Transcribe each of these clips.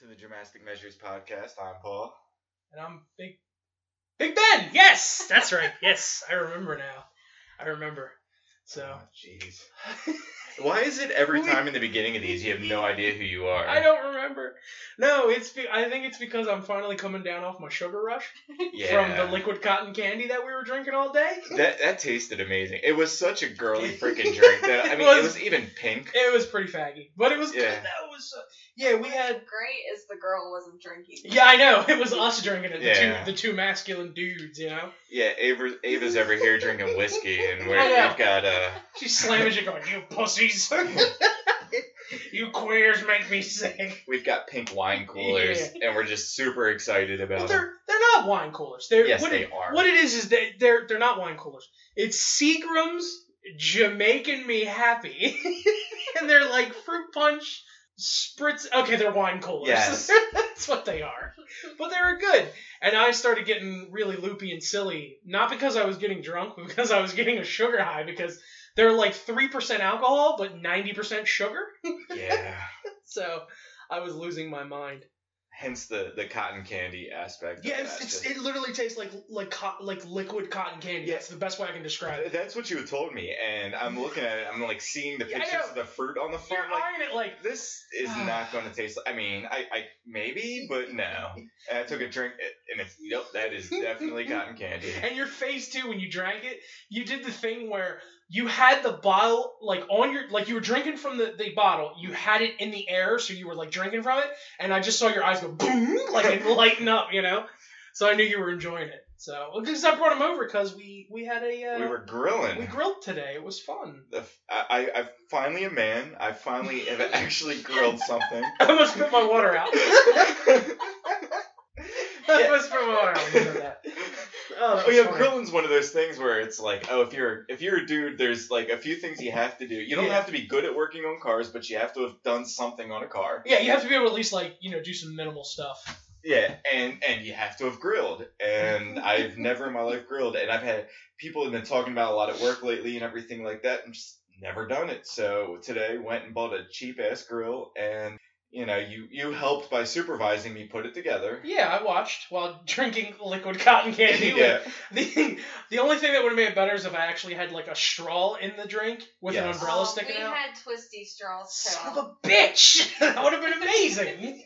to the Dramatic Measures podcast. I'm Paul. And I'm Big Big Ben. Yes, that's right. Yes, I remember now. I remember. So Oh, jeez. Why is it every time in the beginning of these you have no idea who you are? I don't remember. No, it's be- I think it's because I'm finally coming down off my sugar rush Yeah. from the liquid cotton candy that we were drinking all day. That that tasted amazing. It was such a girly freaking drink. That I It mean, was- it was even pink. It was pretty faggy, but it was Yeah. good. That was uh, yeah. We had great is the girl wasn't drinking. yeah. I know it was us drinking it. The Yeah. two the two masculine dudes. You know, Yeah, Ava, Ava's over here drinking whiskey, and we're, I know. we've got uh. she's slamming shit going, "You pussies, you queers make me sick." We've got pink wine coolers, and we're just super excited Well, about them. they're they're not wine coolers. They're Yes, what they it, are. What it is is they they're they're not wine coolers. It's Seagram's Jamaican me happy, and they're like fruit punch spritz. Okay, they're wine coolers. Yes. that's what they are. But they were good, and I started getting really loopy and silly, not because I was getting drunk, but because I was getting a sugar high because. They're like 3% alcohol, but 90% sugar. Yeah. So I was losing my mind. Hence the the cotton candy aspect. Yeah, it's, it's, it literally tastes like like co- like liquid cotton candy. Yeah. That's the best way I can describe it. That's what you told me, and I'm looking at it. I'm like seeing the Yeah, pictures of the fruit on the You're. Like eyeing it like this is ah. not going to taste. I mean, I, I maybe, but no. And I took a drink, and it's nope. that is definitely cotton candy. and your face too when you drank it. You did the thing where you had the bottle like on your like you were drinking from the, the bottle. You had it in the air, so you were like drinking from it. And I just saw your eyes go boom, like and lighten up, you know. So I knew you were enjoying it. So because I brought him over because we we had a uh, We were grilling. we grilled today. It was fun. The I, I, I'm finally a man. I finally have actually grilled something. I almost put my water out. I almost put my water out. when you said. Oh, yeah, grilling's one of those things where it's like, oh, if you're if you're a dude, there's like a few things you have to do. You don't Yeah. have to be good at working on cars, but you have to have done something on a car. Yeah, you have to be able to at least like you know do some minimal stuff. Yeah, and and you have to have grilled. And I've never in my life grilled, and I've had people have been talking about a lot at work lately and everything like that, and just never done it. So today went and bought a cheap ass grill, and you know you you helped by supervising me put it together. Yeah, I watched while drinking liquid cotton candy. yeah, The the only thing that would have made it better is if I actually had like a straw in the drink with an umbrella Oh, sticking we out. had twisty straws too. Son of a bitch! that would have been amazing.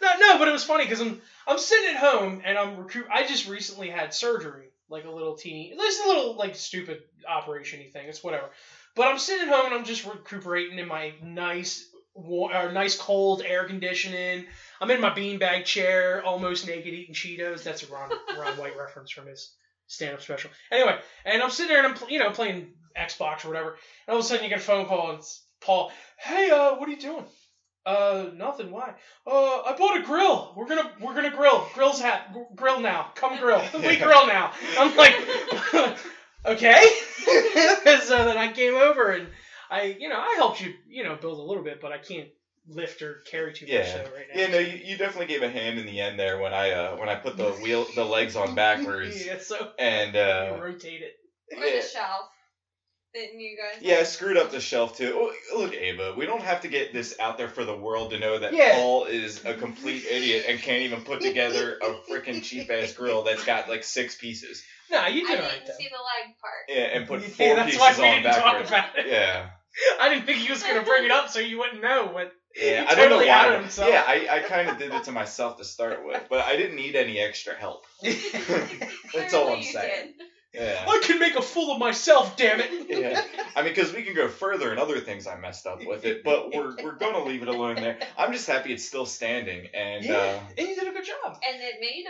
no, no, but it was funny because I'm I'm sitting at home and I'm recruit. I just recently had surgery, like a little teeny, just a little like stupid operation-y thing. It's whatever. But I'm sitting at home and I'm just recuperating in my nice, wa- or nice cold air conditioning. I'm in my beanbag chair, almost naked, eating Cheetos. That's a Ron, Ron White reference from his stand-up special. Anyway, and I'm sitting there and I'm pl- you know playing Xbox or whatever. And all of a sudden you get a phone call and it's Paul. Hey, uh, what are you doing? Uh, nothing. Why? Uh, I bought a grill. We're gonna we're gonna grill. Grill's hat. Gr- grill now. Come grill. We grill now. I'm like, okay. so then I came over and I, you know, I helped you, you know, build a little bit, but I can't lift or carry too much Yeah. so right now. yeah. No, you, you definitely gave a hand in the end there when I uh when I put the wheel the legs on backwards yeah. So and you uh rotate it. Or yeah. the shelf. Didn't you guys? Yeah, I screwed up the shelf too. Oh, look, Ava, we don't have to get this out there for the world to know that Yeah. Paul is a complete idiot and can't even put together a freaking cheap ass grill that's got like six pieces. Nah, you I did didn't alright though. see the leg part. Yeah, and put Yeah, four that's pieces why we on didn't talk backwards. about it. Yeah. I didn't think he was gonna bring it up so you wouldn't know, but Yeah, He I don't know totally why. outed himself. Yeah, I, I kind of did it to myself to start with, but I didn't need any extra help. That's all I'm saying. Yeah. I can make a fool of myself, damn it. Yeah, I mean, because we can go further and other things I messed up with it, but we're we're gonna leave it alone there. I'm just happy it's still standing, and Yeah, uh, and you did a good job. And it made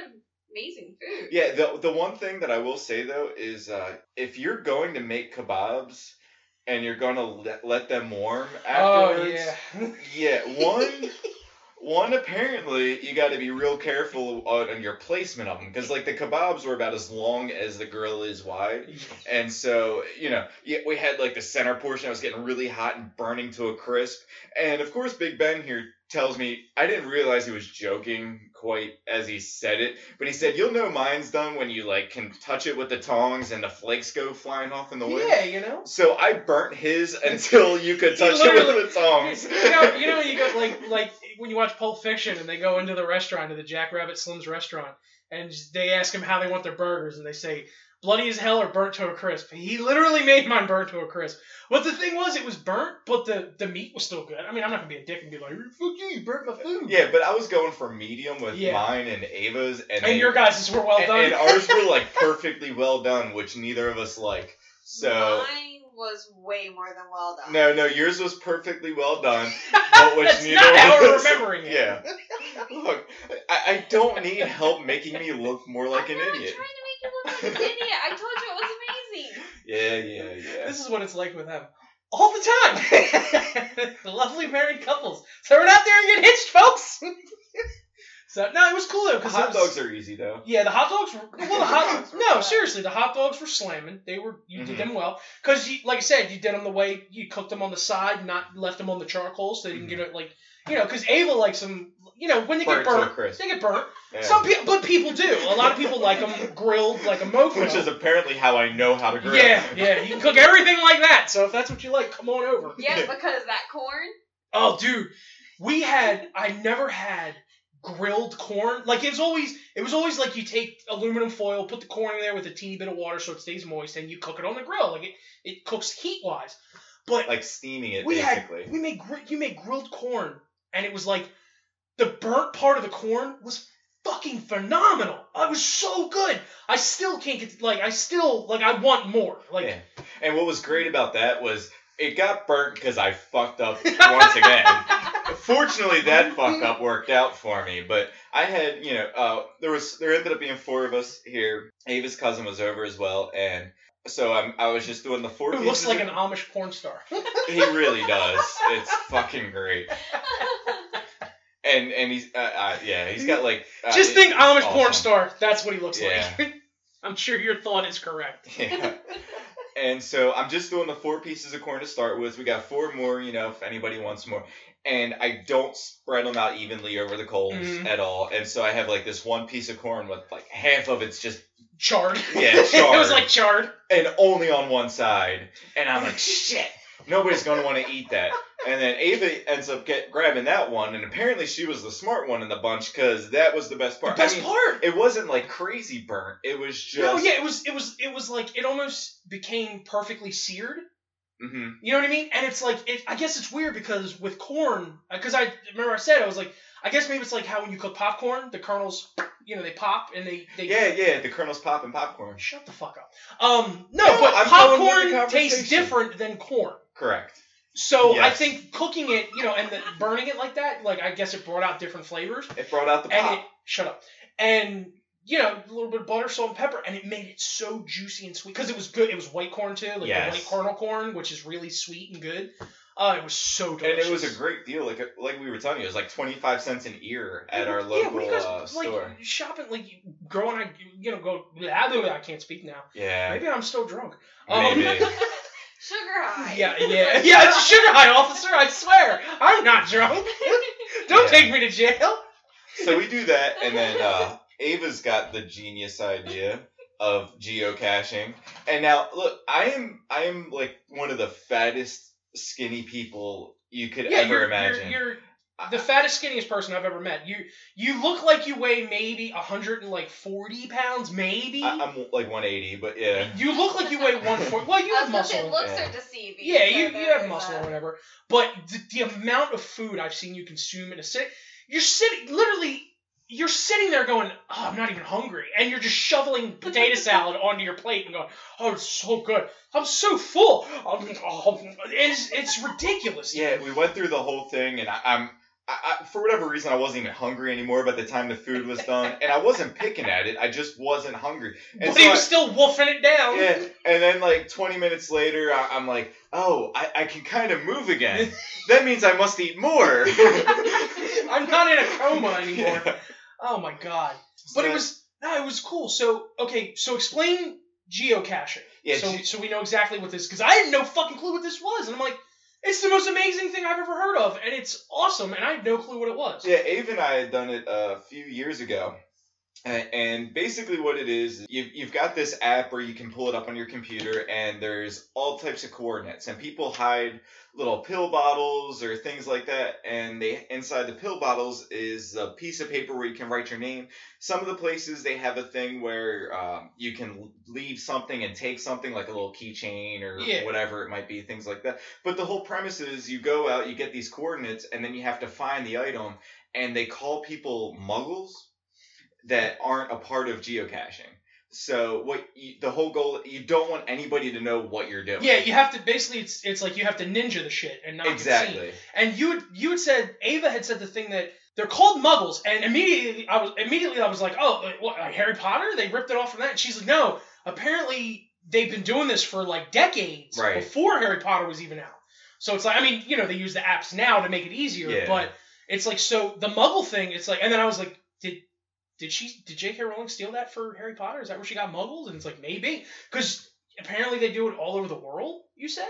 amazing food. Yeah, the the one thing that I will say though is uh, if you're going to make kebabs and you're gonna let, let them warm afterwards. Oh afterwards, yeah. yeah, one one apparently you got to be real careful on, on your placement of them because like the kebabs were about as long as the grill is wide. And so, you know, yeah, we had like the center portion that was getting really hot and burning to a crisp. And of course, Big Ben here tells me I didn't realize he was joking quite as he said it, but he said, "You'll know mine's done when you like can touch it with the tongs and the flakes go flying off in the wind." Yeah, you know. So I burnt his until you could touch it with the tongs. You know, you know, you got like like when you watch Pulp Fiction and they go into the restaurant to the Jack Rabbit Slim's restaurant and they ask him how they want their burgers and they say bloody as hell or burnt to a crisp. He literally made mine burnt to a crisp. But the thing was, it was burnt, but the the meat was still good. I mean, I'm not gonna be a dick and be like, "Fuck you, you burnt my food." Yeah, but I was going for medium with Yeah. mine and Ava's, and, And they- your guys' were well and, done. and ours were like perfectly well done, which neither of us like. So Mine was way more than well done. no, no, yours was perfectly well done. but which That's neither not how we're us- remembering it. Yeah. Look, I, I don't need help making me look more like I'm an not idiot. trying to make you look like an idiot. I told you it was amazing. Yeah, yeah, yeah. This is what it's like with them. All the time. the lovely married couples. Throw it out there and get hitched, folks. so no, it was cool though because Hot dogs are easy though. Yeah, the hot dogs were well. The hot Hot dogs no, seriously, the hot dogs were slamming. They were you Mhm. did them well because you like I said, you did them the way you cooked them on the side, not left them on the charcoal, so they didn't Mhm. get it like you know because Ava likes them. You know when they Burnt get burnt, crisp. they get burnt. Yeah. Some people, but people do. A lot of people like them grilled like a mofo. Which is apparently how I know how to grill. yeah, yeah. You can cook everything like that. So if that's what you like, come on over. Yeah, because that corn. Oh, dude, we had I never had grilled corn. Like it was always it was always like you take aluminum foil, put the corn in there with a teeny bit of water so it stays moist, and you cook it on the grill. Like it it cooks heat wise. But Like steaming it we basically. had we made gr- you made grilled corn, and it was like the burnt part of the corn was fucking phenomenal. It was so good. I still can't get like I still like I want more. Like Yeah. And what was great about that was it got burnt because I fucked up once again. Fortunately, that fuck up worked out for me. But I had, you know, uh, there was there ended up being four of us here. Ava's cousin was over as well, and so I'm, I was just doing the four. it looks like an Amish porn star. He really does. It's fucking great. And and he's uh, uh, yeah he's got like uh, Just it- think Amish porn star. That's what he looks Yeah. like. I'm sure your thought is correct. Yeah. And so I'm just doing the four pieces of corn to start with. We got four more, you know, if anybody wants more. And I don't spread them out evenly over the coals Mhm. at all. And so I have like this one piece of corn with like half of it's just Charred. Yeah, it was like charred. and only on one side. And I'm like, shit, nobody's gonna want to eat that. And then Ava ends up get grabbing that one, and apparently she was the smart one in the bunch because that was the best The part. best I mean, part. It wasn't like crazy burnt. It was just. No, yeah, it was. It was. It was like it almost became perfectly seared. Hmm You know what I mean? And it's like it. I guess it's weird because with corn, because I remember I said I was like, I guess maybe it's like how when you cook popcorn, the kernels, you know, they pop and they they. Yeah, yeah. The kernels popping popcorn. Shut the fuck up. Um, no, No, but I'm going with the popcorn tastes different than corn. Correct. So I think cooking it, you know, and the, burning it like that, like I guess it brought out different flavors. It brought out the and it shut up and you know a little bit of butter salt and pepper and it made it so juicy and sweet because it was good it was white corn too like Yes. the white kernel corn which is really sweet and good uh it was so delicious. and it was a great deal. Like like we were telling you, it was like twenty five cents an ear at our yeah, local what do you guys, uh, like store. shopping like growing I you know go I can't speak now Yeah. maybe I'm still drunk um, Maybe. Sugar high. yeah yeah yeah it's a sugar high officer I swear I'm not drunk don't Yeah. take me to jail so we do that, and then uh, Ava's got the genius idea of geocaching. And now, look, I am I am like one of the fattest, skinny people you could yeah ever you're, imagine. you're, you're the fattest, skinniest person I've ever met. You you look like you weigh maybe hundred and like forty pounds, maybe. I, I'm like 180, but yeah. you look like you weigh one forty. Well, you have was gonna muscle. looks Yeah. are deceiving. Yeah, you, you have is muscle or whatever. But the, the amount of food I've seen you consume in a sit, you're sitting literally. You're sitting there going, oh, I'm not even hungry, and you're just shoveling potato salad onto your plate and going, oh, it's so good. I'm so full. Um, oh, it's it's ridiculous. Yeah, we went through the whole thing, and I, I'm. I, I, for whatever reason, I wasn't even hungry anymore by the time the food was done, and I wasn't picking at it. I just wasn't hungry. And but so he was I- still wolfing it down. Yeah, and then like 20 minutes later, I, I'm like, oh, I, I can kind of move again. that means I must eat more. I'm not in a coma anymore. Yeah. Oh my god. But it was no, it was cool. So okay, so explain geocaching. Yeah, so ge- so we know exactly what this because I had no fucking clue what this was, and I'm like, it's the most amazing thing I've ever heard of, and it's awesome, and I had no clue what it was. Yeah, Ave and I had done it a few years ago, And basically, what it is, you've, you've got this app where you can pull it up on your computer, and there's all types of coordinates. And people hide little pill bottles or things like that. And they inside the pill bottles is a piece of paper where you can write your name. Some of the places they have a thing where um, you can leave something and take something, like a little keychain or Yeah. whatever it might be, things like that. But the whole premise is you go out, you get these coordinates, and then you have to find the item. And they call people muggles that aren't a part of geocaching. So what you, the whole goal you don't want anybody to know what you're doing. Yeah, you have to basically it's it's like you have to ninja the shit and not get seen. exactly. And you you had said Ava had said the thing that they're called Muggles, and immediately I was immediately I was like, oh, what like Harry Potter? They ripped it off from that. And she's like, no, apparently they've been doing this for like decades Right. before Harry Potter was even out. So it's like I mean, you know, they use the apps now to make it easier, Yeah. but it's like so the Muggle thing. It's like, and then I was like, did. She? Did J.K. Rowling steal that for Harry Potter? Is that where she got Muggles? And it's like maybe because apparently they do it all over the world. You said?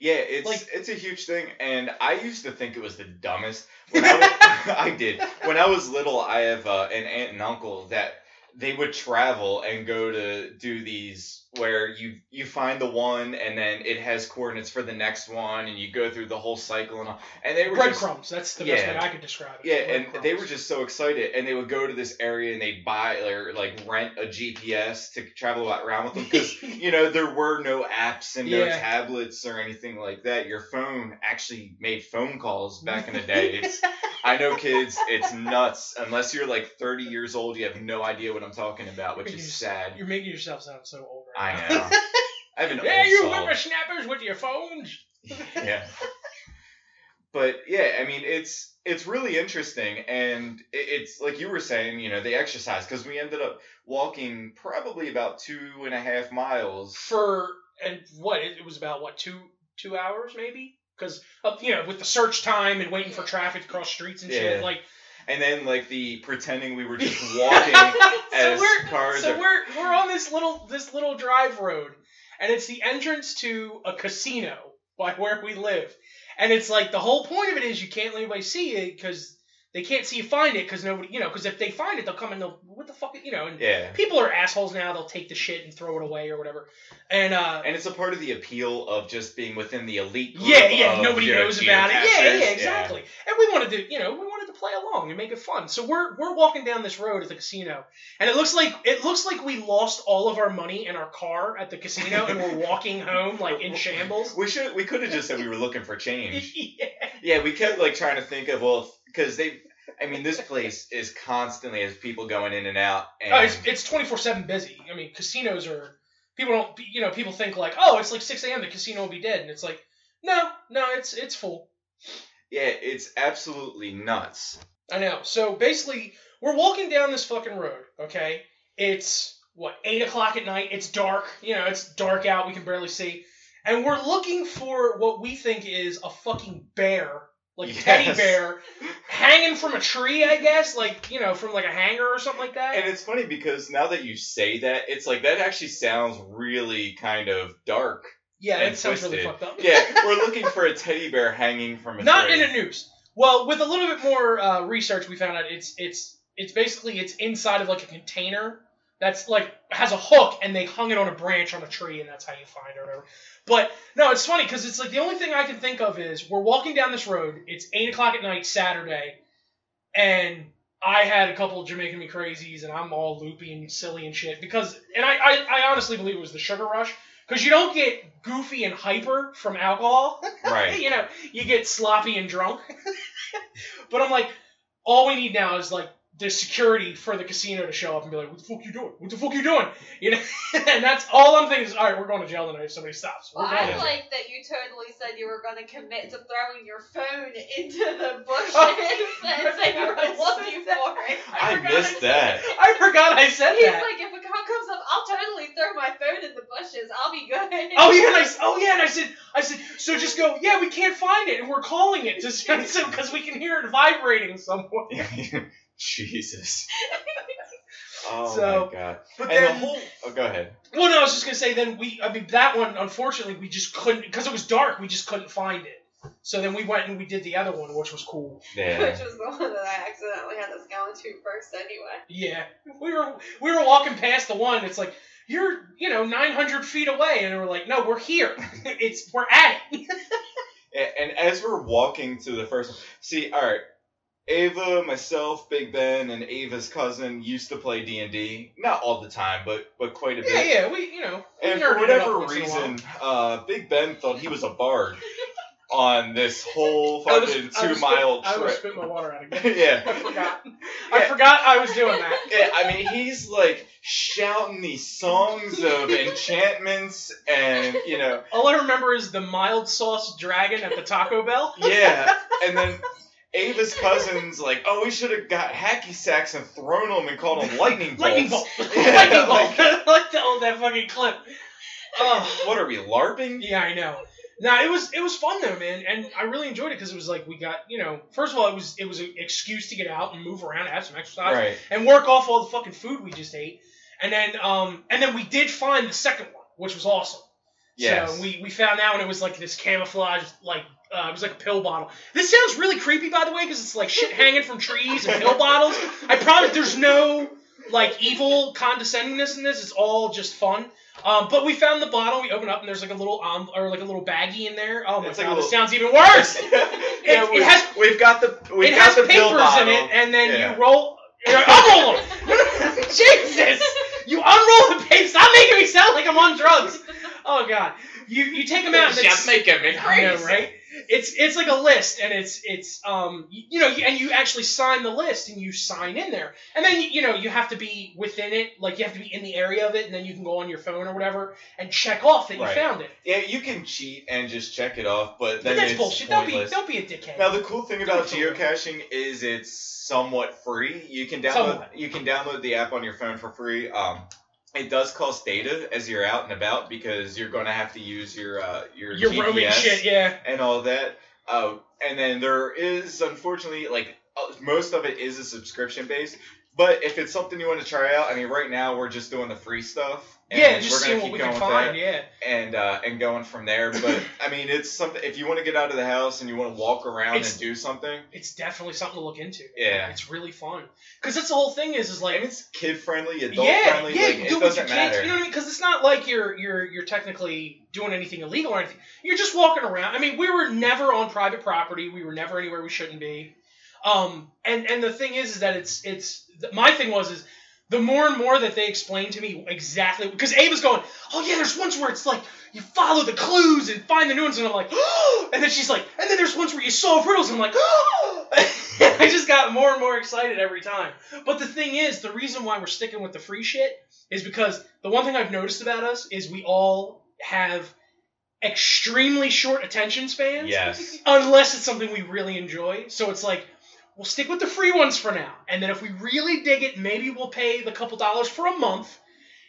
Yeah, it's Like- it's a huge thing, and I used to think it was the dumbest. When I, was, I did when I was little. I have uh, an aunt and uncle that they would travel and go to do these where you you find the one and then it has coordinates for the next one, and you go through the whole cycle and all. And they were Breadcrumbs. That's the best way I could describe it. Yeah, and they were just so excited, and they would go to this area and they'd buy or like rent a GPS to travel around with them because you know there were no apps and no Yeah. tablets or anything like that. Your phone actually made phone calls back in the days. I know, kids, it's nuts. Unless you're like 30 years old, you have no idea what I'm talking about, which is sad. You're making yourself sound so old I now. know. I have an yeah, old you soul. whippersnappers with your phones. yeah. But yeah, I mean, it's it's really interesting, and it's like you were saying, you know, they exercise because we ended up walking probably about two and a half miles. For and what it, it was about what two two hours maybe because uh, you know with the search time and waiting for traffic to cross streets and shit like And then like the pretending we were just walking so as we're cars so are. we're we're on this little this little drive road and it's the entrance to a casino by where we live and it's like the whole point of it is you can't let anybody see it because they can't see you find it because nobody you know because if they find it they'll come and they'll what the fuck you know and Yeah. people are assholes now they'll take the shit and throw it away or whatever and uh And it's a part of the appeal of just being within the elite yeah, yeah, nobody knows about it. Yeah, yeah, exactly. And we wanted to, do you know, we wanted to play along and make it fun. So we're we're walking down this road at the casino, and it looks like it looks like we lost all of our money in our car at the casino, and we're walking home like in shambles. We should we could have just said we were looking for change. yeah. Yeah, we kept like trying to think of well, because they. I mean, this place is constantly has people going in and out, oh, and Oh, it's it's twenty four seven busy. I mean, casinos are people don't you know people think like oh it's like six a.m. the casino will be dead, and it's like no no it's it's full. Yeah, it's absolutely nuts. I know. So basically, we're walking down this fucking road. Okay, it's what eight o'clock at night. It's dark. You know, it's dark out. We can barely see, and we're looking for what we think is a fucking bear, like a teddy bear, hanging from a tree. I guess, like you know, from like a hanger or something like that. And it's funny because now that you say that, it's like that actually sounds really kind of dark. Yeah, and that sounds really fucked up. Yeah, we're looking for a teddy bear hanging from a Not tree. in a noose. Well, with a little bit more uh, research, we found out it's it's it's basically it's inside of like a container that's like has a hook, and they hung it on a branch on a tree, and that's how you find it or whatever. But no, it's funny because it's like the only thing I can think of is we're walking down this road. It's eight o'clock at night, Saturday, and I had a couple of Jamaican me crazies, and I'm all loopy and silly and shit because, and I I, I honestly believe it was the sugar rush because you don't get goofy and hyper from alcohol. Right. you know, you get sloppy and drunk. but I'm like, all we need now is like the security for the casino to show up and be like, "What the fuck you doing? What the fuck you doing?" You know, and that's all I'm thinking is, all right, we're going to jail tonight if somebody stops. We're Well, going I to jail. like that you totally said you were going to commit to throwing your phone into the bushes Oh, and say you were I looking said for it. I forgot missed said- that. I forgot I said He's that. He's like, if a cop comes up, I'll totally throw my phone in the bushes. I'll be good. Oh yeah, and I, s- oh yeah, and I said, I said, so just go. Yeah, we can't find it, and we're calling it just because we can hear it vibrating somewhere. Jesus. Oh So, my god. But And the whole. Oh, go ahead. well, no, I was just gonna say. Then we, I mean, that one, unfortunately, we just couldn't because it was dark. We just couldn't find it. So then we went and we did the other one, which was cool. Yeah. Which was the one that I accidentally had us going to first anyway. Yeah, we were we were walking past the one. It's like you're you know 900 feet away, and we're like, no, we're here. it's we're at it. A- And as we're walking to the first one, see, all right, Ava, myself, Big Ben, and Ava's cousin used to play D and D. Not all the time, but but quite a bit. yeah, yeah, we you know. we And for whatever once in a while. reason, uh, Big Ben thought he was a bard on this whole I was- two mile spit- I was trip. my water out again. yeah. I forgot. I forgot I was doing that. Yeah, I mean, he's like shouting these songs of enchantments and, you know, All I remember is the mild sauce dragon at the Taco Bell. yeah. And then Ava's cousin's like, oh, we should have got hacky sacks and thrown them and called them lightning bolts. Lightning bolt. Yeah, Lightning bolt. like- I like that, that fucking clip. Oh. What are we, LARPing? Yeah, I know. No, it was it was fun though, man, and I really enjoyed it because it was like we got you know first of all it was it was an excuse to get out and move around, have some exercise, Right. and work off all the fucking food we just ate, and then um and then we did find the second one, which was awesome. Yes. So we we found that and it was like this camouflage like. Uh, it was like a pill bottle. This sounds really creepy, by the way, because it's like shit hanging from trees and pill bottles. I promise there's no like evil condescendingness in this. It's all just fun. Um, but we found the bottle. We open up and there's like a little um or like a little baggie in there. Oh my It's god, like this little- sounds even worse. yeah, it we've, has- we've got the we've it got has the pill papers in it, and then Yeah. you roll. Unroll them. Jesus, you unroll the papers. Stop making me sound like I'm on drugs. Oh god, you you take them out. And it's, making me I know, right? It's it's like a list, and it's it's um you, you know and you actually sign the list and you sign in there, and then you, know you have to be within it, like you have to be in the area of it, and then you can go on your phone or whatever and check off that you found it. Yeah, you can cheat and just check it off, but But that's it's bullshit. Don't be pointless. don't be a dickhead. Now the cool thing about Don't be geocaching is it's somewhat free. You can download Somewhat. you can download the app on your phone for free. Um, it does cost data as you're out and about because you're going to have to use your uh, your You're GPS roaming shit, yeah. and all that. Uh, and then there is unfortunately like uh, most of it is a subscription based. But if it's something you want to try out, I mean, right now we're just doing the free stuff. And Yeah, just seeing what we can going with that find. Yeah, and uh, and going from there. But I mean, it's something. If you want to get out of the house and you want to walk around It's- and do something, it's definitely something to look into. Yeah. it's really fun because that's the whole thing is is like and it's kid friendly, adult yeah, friendly. yeah, like, do it doesn't your matter. kids. You know what I mean? Because it's not like you're you're you're technically doing anything illegal or anything. You're just walking around. I mean, we were never on private property. We were never anywhere we shouldn't be. Um, and and the thing is, is that it's it's my thing was is the more and more that they explained to me exactly because Ava's going, oh yeah, there's ones where it's like you follow the clues and find the new ones, and I'm like, oh, and then she's like, and then there's ones where you solve riddles, and I'm like, oh, I just got more and more excited every time. But the thing is, the reason why we're sticking with the free shit is because the one thing I've noticed about us is we all have extremely short attention spans yes. unless it's something we really enjoy. So it's like we'll stick with the free ones for now, and then if we really dig it, maybe we'll pay the couple dollars for a month,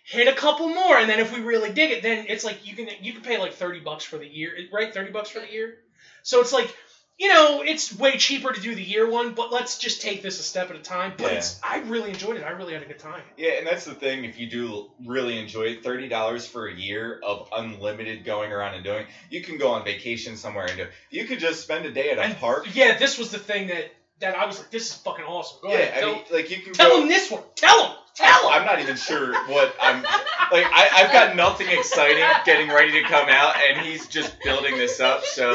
hit a couple more, and then if we really dig it, then it's like you can you can pay like thirty bucks for the year, right? Thirty bucks for the year. So it's like. You know, it's way cheaper to do the year one, but let's just take this a step at a time. But Yeah. it's I really enjoyed it. I really had a good time. Yeah, and that's the thing. If you do really enjoy it, thirty dollars for a year of unlimited going around and doing, you can go on vacation somewhere and do. You could just spend a day at a And- park. Yeah, this was the thing that that I was like, this is fucking awesome. Go Yeah, ahead, I tell, mean, like you can tell go. him this one. Tell him. Tell him. I'm not even sure what I'm like. I, I've got nothing exciting getting ready to come out, and he's just building this up. So,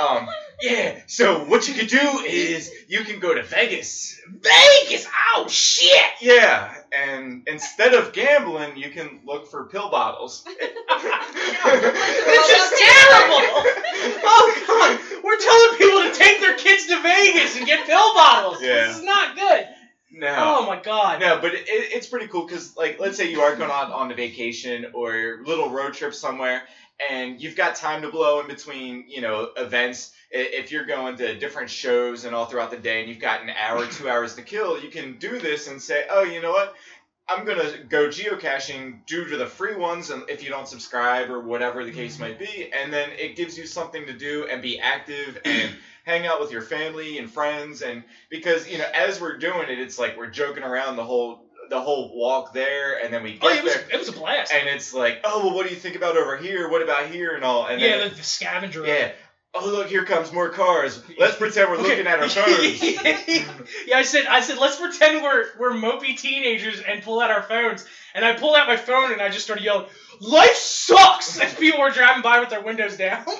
uh, um, yeah. So what you could do is you can go to Vegas. Vegas. Oh shit. Yeah, and instead of gambling, you can look for pill bottles. this is terrible. Oh god, we're telling people to take their kids to Vegas and get pill bottles. Yeah. This is not good. No. Oh my god. No, but it, it's pretty cool because, like, let's say you are going on on a vacation or a little road trip somewhere, and you've got time to blow in between, you know, events. If you're going to different shows and all throughout the day, and you've got an hour, two hours to kill, you can do this and say, oh, you know what? I'm gonna go geocaching due to the free ones, and if you don't subscribe or whatever the case mm-hmm. might be, and then it gives you something to do and be active and hang out with your family and friends, and because you know as we're doing it, it's like we're joking around the whole the whole walk there, and then we oh, get Oh, it was there, it was a blast. and it's like, oh well, what do you think about over here? What about here and all? And yeah, then, the, the scavenger. yeah. oh look, here comes more cars. Let's pretend we're Okay. looking at our phones. yeah, I said, I said, let's pretend we're we're mopey teenagers and pull out our phones. And I pulled out my phone and I just started yelling, "Life sucks!" as people were driving by with their windows down.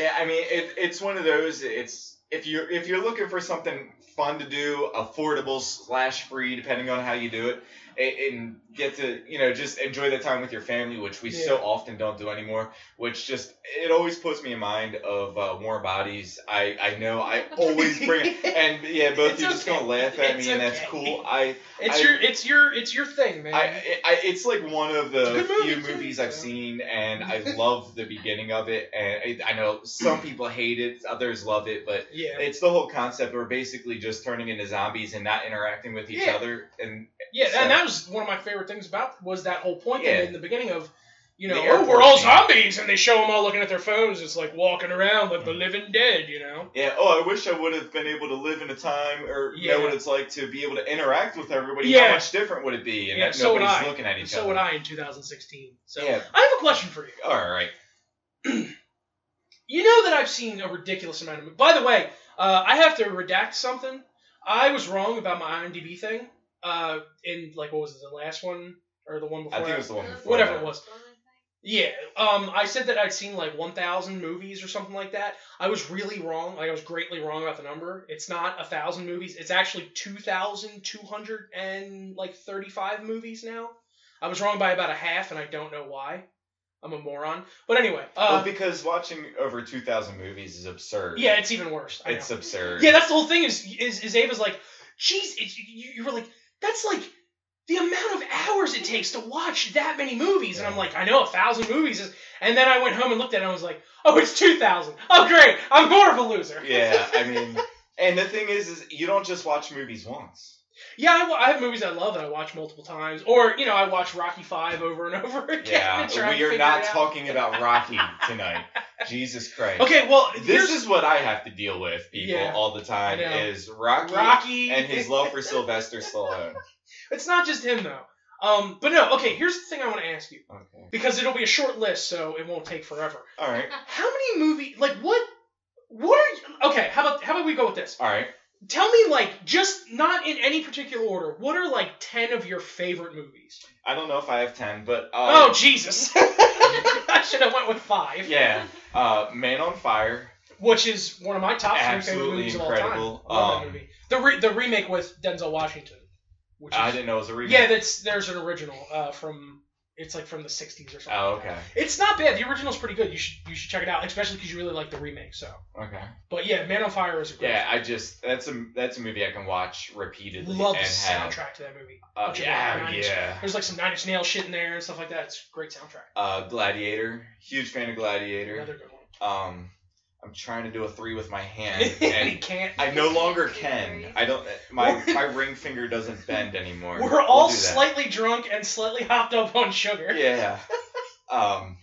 Yeah, I mean, it, it's one of those. It's if you're if you're looking for something fun to do, affordable slash free, depending on how you do it, and, get to you know just enjoy the time with your family, which we so often don't do anymore. Which just it always puts me in mind of uh, Warm Bodies. I I know I always bring it, and yeah, both It's you just okay. gonna laugh at It's me, and that's cool. I It's I- your it's your it's your thing, man. I, I it's like one of the movie, few too, movies I've seen, and I love the beginning of it. And I, I know some people hate it, others love it, but yeah. it's the whole concept. We're basically just turning into zombies and not interacting with each Yeah. other. And Yeah, So- and that was one of my favorite things about was that whole point Yeah. in the beginning of, you know, oh, we're all zombies, and they show them all looking at their phones. It's like walking around like the Mm. living dead, you know. yeah, oh, I wish I would have been able to live in a time or Yeah. know what it's like to be able to interact with everybody. Yeah. How much different would it be? And Yeah, that so would nobody's I. looking at each so other. would I in 2016. So Yeah. I have a question for you. All right. You know that I've seen a ridiculous amount of. By the way, uh, I have to redact something. I was wrong about my IMDb thing. Uh, in like what was it, the last one or the one before? I think it was the one before. Whatever that. it was. Yeah, um, I said that I'd seen like 1,000 movies or something like that. I was really wrong. Like I was greatly wrong about the number. It's not a thousand movies. It's actually 2,200 and like 35 movies now. I was wrong by about a half, and I don't know why. I'm a moron. But anyway, uh, well, because watching over 2,000 movies is absurd. yeah, it's even worse. It's absurd. Yeah, that's the whole thing. Is is, is Ava's like, geez, it's, you, you were like, that's like the amount of hours it takes to watch that many movies, and I'm like, I know a thousand movies is, and then I went home and looked at it, and I was like, oh, it's two thousand. Oh, great, I'm more of a loser. yeah, I mean, and the thing is, is you don't just watch movies once. Yeah, I, I have movies I love that I watch multiple times, or you know, I watch Rocky Five over and over again. Yeah, to try and we are not talking about Rocky tonight. Jesus Christ. Okay, well, This is what I have to deal with, people, Yeah, all the time, is Rocky, Rocky and his love for Sylvester Stallone. It's not just him though. Um, but no, okay. Here's the thing I want to ask you Okay. because it'll be a short list, so it won't take forever. All right. How many movie like what what are you, okay, how about how about we go with this? All right. Tell me like just not in any particular order. What are like 10 of your favorite movies? I don't know if I have 10, but. oh Uh, Jesus. I should have went with 5. Yeah. Uh, Man on Fire. Which is one of my top 3 favorite movies incredible. of all time. Love Um, that movie. The re- the remake with Denzel Washington. Which is, I didn't know it was a remake. Yeah, that's there's an original uh, from it's like from the 60s or something. Oh, like okay. It's not bad. The original's pretty good. You should you should check it out, especially because you really like the remake. So, Okay. but yeah, Man on Fire is a great. Yeah, I just that's a that's a movie I can watch repeatedly love the have. soundtrack to that movie. Uh, yeah, yeah. There's like some Nine Inch Nails shit in there and stuff like that. It's a great soundtrack. Uh, Gladiator. Huge fan of Gladiator. Another good one. Um, I'm trying to do a three with my hand, and he can't. I no longer can. I don't. My my ring finger doesn't bend anymore. We're We'll all slightly drunk and slightly hopped up on sugar. Yeah. Um,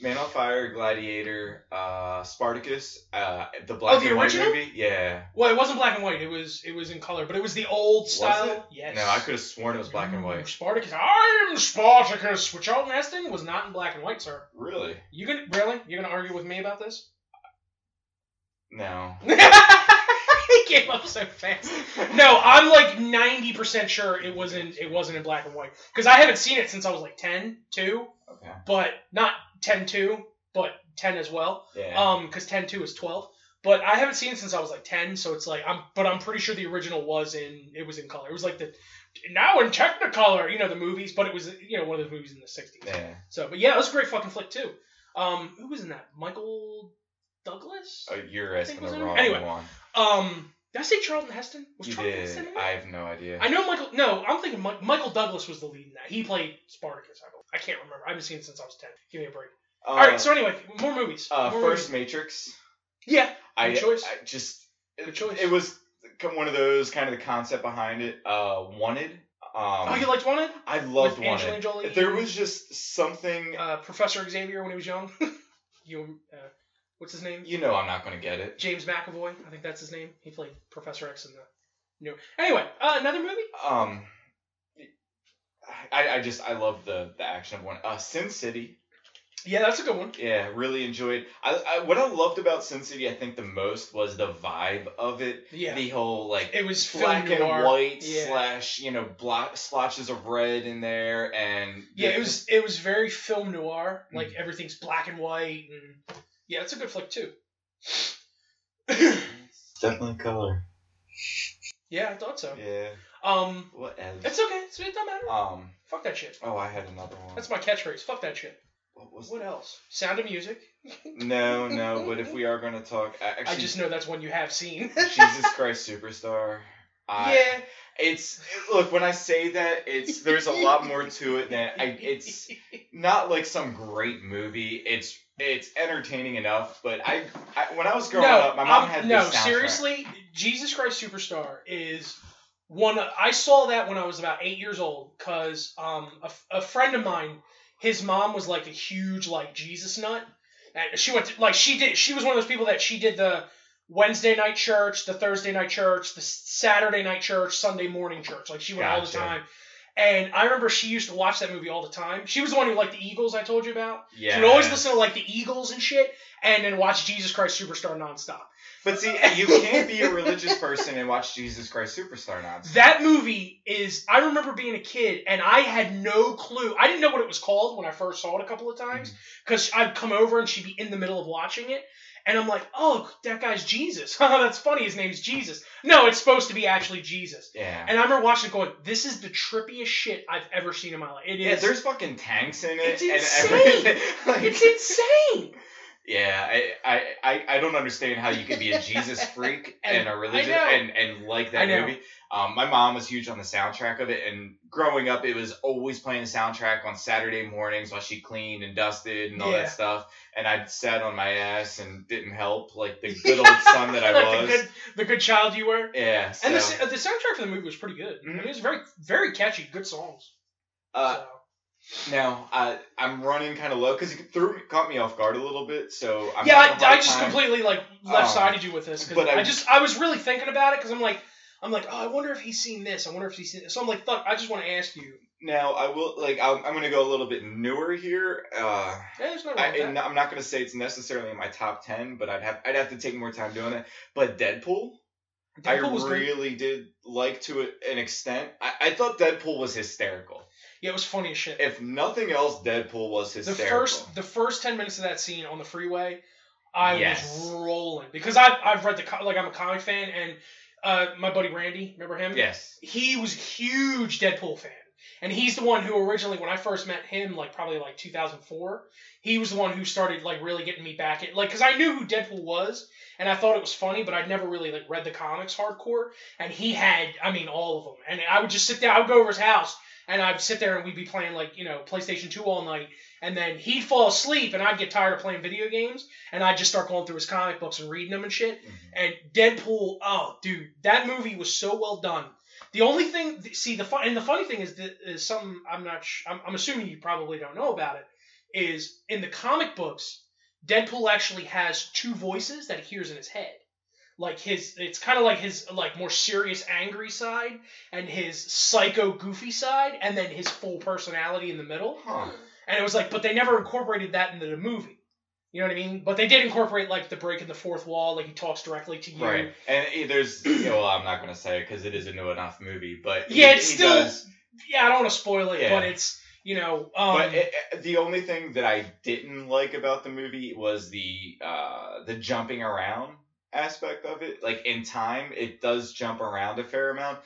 Man on Fire, Gladiator, uh, Spartacus, uh, the black Oh, the and white original? movie. Yeah. Well, it wasn't black and white. It was it was in color, but it was the old style. it? Yes. No, I could have sworn it was black and white. Spartacus. I'm Spartacus. With Charlton Heston was not in black and white, sir. Really? You gonna really? You gonna argue with me about this? No. he gave up so fast. No, I'm like 90% sure it wasn't it wasn't in black and white because I haven't seen it since I was like 10, 2, Okay. but not 10 2, but 10 as well. Yeah. Um, because 10 2 is 12. But I haven't seen it since I was like 10, so it's like I'm. But I'm pretty sure the original was in. It was in color. It was like the now in Technicolor, you know, the movies. But it was you know one of those movies in the 60s. yeah. So, but yeah, it was a great fucking flick too. Um, who was in that? Michael Douglas. Oh, you're asking the wrong Anyway. one. Um, did I say Charlton Heston? Was You Charlton did. Heston in I have no idea. I know Michael. No, I'm thinking Mi- Michael Douglas was the lead in that. He played Spartacus. I, believe. I can't remember. I haven't seen it since I was ten. Give me a break. Uh, All right. So anyway, more movies. uh, more first movies. Matrix. Yeah. I, choice. I just Good choice. It was one of those kind of the concept behind it. Uh, Wanted. Um, oh, you liked Wanted? I loved With Angelina Wanted. Jolie There was just something. Uh, Professor Xavier when he was young. you. Uh, what's his name? you know, I'm not going to get it. James McAvoy. I think that's his name. He played Professor X in the new. Anyway, uh, another movie. Um, I, I just I love the the action of one. Uh, Sin City. Yeah, that's a good one. Yeah, really enjoyed. I, I what I loved about Sin City, I think the most was the vibe of it. Yeah. The whole like It was black and noir. white Yeah. slash you know block splotches of red in there and Yeah, the- it was it was very film noir. Like Mhm. everything's black and white, and yeah, it's a good flick too. definitely color. yeah, I thought so. Yeah. Um, What else? it's okay. It's, it doesn't matter. Um. Fuck that shit. Oh, I had another one. That's my catchphrase. Fuck that shit. what was What else? Sound of Music. No, no. But if we are going to talk, actually, I just know that's one you have seen. Jesus Christ Superstar. I, yeah. It's look when I say that it's there's a lot more to it than I. It's not like some great movie. It's it's entertaining enough. But I, I when I was growing no, up, my mom um, had no. seriously, Jesus Christ Superstar is one. I saw that when I was about eight years old because um a, a friend of mine, his mom was like a huge like Jesus nut, and she went to, like she did. She was one of those people that she did the Wednesday night church, the Thursday night church, the Saturday night church, Sunday morning church. Like she went all the time. And I remember she used to watch that movie all the time. She was the one who liked the Eagles I told you about. Yeah. She would always listen to like the Eagles and shit, and then watch Jesus Christ Superstar nonstop. But see, you can't be a religious person and watch Jesus Christ Superstar nonstop. That movie is. I remember being a kid, and I had no clue. I didn't know what it was called when I first saw it a couple of times, mm-hmm. because I'd come over and she'd be in the middle of watching it, and I'm like, "Oh, that guy's Jesus. That's funny. His name's Jesus." No, it's supposed to be actually Jesus. yeah. And I remember watching it, going, "This is the trippiest shit I've ever seen in my life. It is. Yeah, there's fucking tanks in it It's insane. Like, it's insane." Yeah, I, I, I, I don't understand how you could be a Jesus freak And- and a religion and, and like that movie. Um, my mom was huge on the soundtrack of it, and growing up, it was always playing the soundtrack on Saturday mornings while she cleaned and dusted and all Yeah. that stuff. And I'd sat on my ass and didn't help, like the good old son that I Like was. the good, the good child you were. Yeah. So, And the, the soundtrack for the movie was pretty good. I mean, it was very, very catchy, good songs. uh, so. now I, I'm running kind of low because it threw caught me off guard a little bit. So I'm yeah, I, I, just time. completely like Um, left sided you with this because I, I- just I was really thinking about it because I'm like I'm like oh I wonder if he's seen this I wonder if he's seen this so I'm like fuck I just want to ask you Now I will like I'm, I'm gonna go a little bit newer here. Uh, yeah there's no I. I'm not gonna say it's necessarily in my top ten, but I'd have I'd have to take more time doing it. But Deadpool, Deadpool I was good. really did like to an extent. I, I thought Deadpool was hysterical. yeah it was funny as shit If nothing else, Deadpool was hysterical. the first the first ten minutes of that scene on the freeway I Yes. was rolling because I've I've read the like I'm a comic fan and uh my buddy Randy remember him yes. he was a huge Deadpool fan. And he's the one who originally, when I first met him, like probably like 2004, he was the one who started like really getting me back at like because I knew who Deadpool was and I thought it was funny, but I'd never really like read the comics hardcore. And he had, I mean, all of them. And I would just sit there, I would go over his house and I'd sit there and we'd be playing like you know PlayStation 2 all night. And then he'd fall asleep and I'd get tired of playing video games and I'd just start going through his comic books and reading them and shit. Mm-hmm. And Deadpool, oh, dude, that movie was so well done. The only thing, see, the fun, and the funny thing is that is something I'm not, sh- I'm, I'm assuming you probably don't know about it. Is in the comic books, Deadpool actually has two voices that he hears in his head. Like his, it's kind of like his like more serious, angry side, and his psycho, goofy side, and then his full personality in the middle. Huh. And it was like, but they never incorporated that into the movie. You know what I mean? But they did incorporate like the break in the fourth wall, like he talks directly to you. Right. And there's, you know, well, I'm not gonna say it because it is a new enough movie, but Yeah, he- it's he still- does- Yeah, I don't want to spoil it, Yeah. but it's you know, um, but it, it- the only thing that I didn't like about the movie was the uh, the jumping around aspect of it. Like in time, it does jump around a fair amount,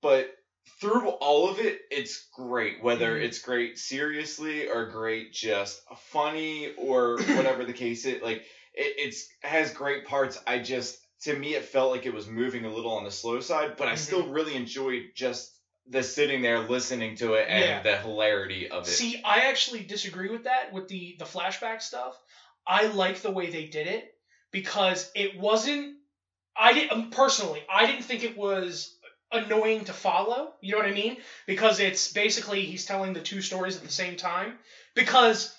but through all of it, it's great. Whether Mhm. it's great seriously or great just funny or whatever the case is, like it, it's has great parts. I just to me it felt like it was moving a little on the slow side, but I still really enjoyed just the sitting there listening to it and Yeah. the hilarity of it. see, I actually disagree with that with the the flashback stuff. I like the way they did it because it wasn't. I didn't um, personally. I didn't think it was annoying to follow. You know what I mean? Because it's basically he's telling the two stories at the same time. Because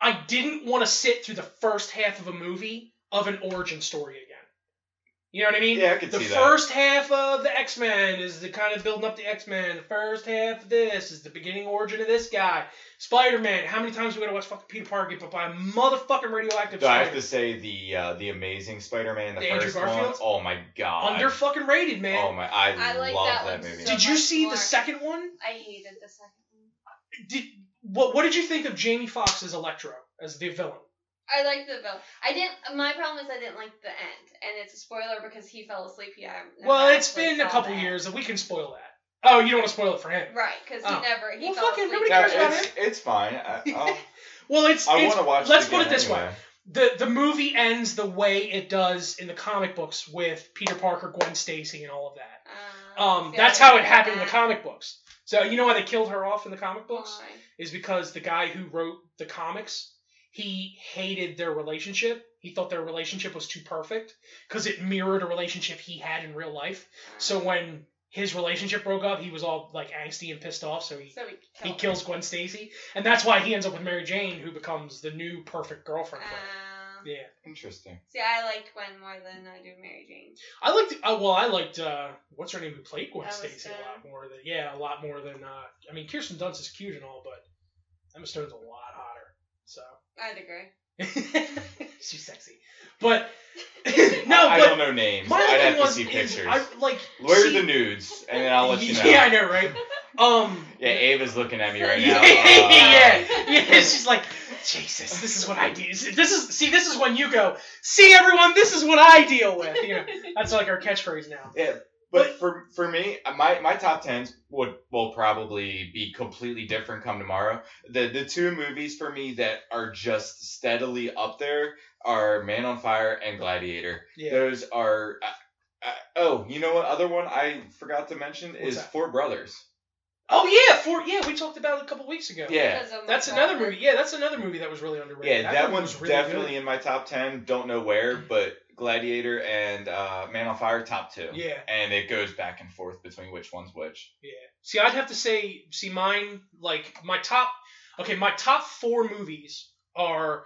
I didn't want to sit through the first half of a movie of an origin story again. You know what I mean? Yeah, I could the see that. The first half of the X Men is the kind of building up the X Men. The first half of this is the beginning origin of this guy. Spider Man. How many times we gotta watch fucking Peter Parker get bit by a motherfucking radioactive Do I have to say the uh, the Amazing Spider-Man, the, The Andrew first one? Oh my god. Under fucking rated, man. Oh my, I, I like love that that, movie. so did you see more. the second one? I hated the second one. Did what? What did you think of Jamie Foxx as Electro as the villain? I liked the villain. I didn't. My problem is I didn't like the end, and it's a spoiler because he fell asleep. Yeah. Well, it's been a couple the years, and we can spoil that. Oh, you don't want to spoil it for him. Right, because Oh. he never. He Well, fell fucking asleep. nobody No, cares about it's, it's fine. I, Well, it's. I want to watch. let's it put it again this way. the the movie ends the way it does in the comic books with Peter Parker, Gwen Stacy, and all of that. Um, Um, that's I how it didn't get happened in the comic books. So you know why they killed her off in the comic books? Why? Is because the guy who wrote the comics, he hated their relationship. He thought their relationship was too perfect because it mirrored a relationship he had in real life. So Um, when his relationship broke up, he was all like angsty and pissed off. So he so he, he killed kills Gwen Stacy, and that's why he ends up with Mary Jane, who becomes the new perfect girlfriend. for him. Um, Yeah. Interesting. See, I liked Gwen more than I do Mary Jane. I liked. Uh, well, I liked. Uh, what's her name? Who played Gwen Emma Stacy a lot more than. Yeah, a lot more than. Uh, I mean, Kirsten Dunst is cute and all, but Emma Stone's a lot hotter. So I'd agree. she's sexy, but no, I, I but don't know names. my I'd have to see pictures. I like. Where are the nudes? And then I'll let you know. Yeah, I know, right? Um. Yeah, Ava's looking at me right yeah, now. yeah, Uh, yeah. She's like, Jesus, this is what I do. This is see, this is when you go, see everyone, this is what I deal with. You know, that's like our catchphrase now. Yeah, but for for me, my my top tens would will probably be completely different come tomorrow. The the two movies for me that are just steadily up there are Man on Fire and Gladiator. Yeah. Those are. Uh, uh, oh, you know what? Other one I forgot to mention What's is that? Four Brothers. Oh yeah, four yeah, we talked about it a couple weeks ago. Yeah. That's another movie. Yeah, that's another movie that was really underrated. Yeah, that, one one's was really definitely in my top ten. Don't know where, but Gladiator and uh, Man on Fire top two. Yeah, And it goes back and forth between which one's which. yeah. See, I'd have to say, see, mine like my top. Okay, my top four movies are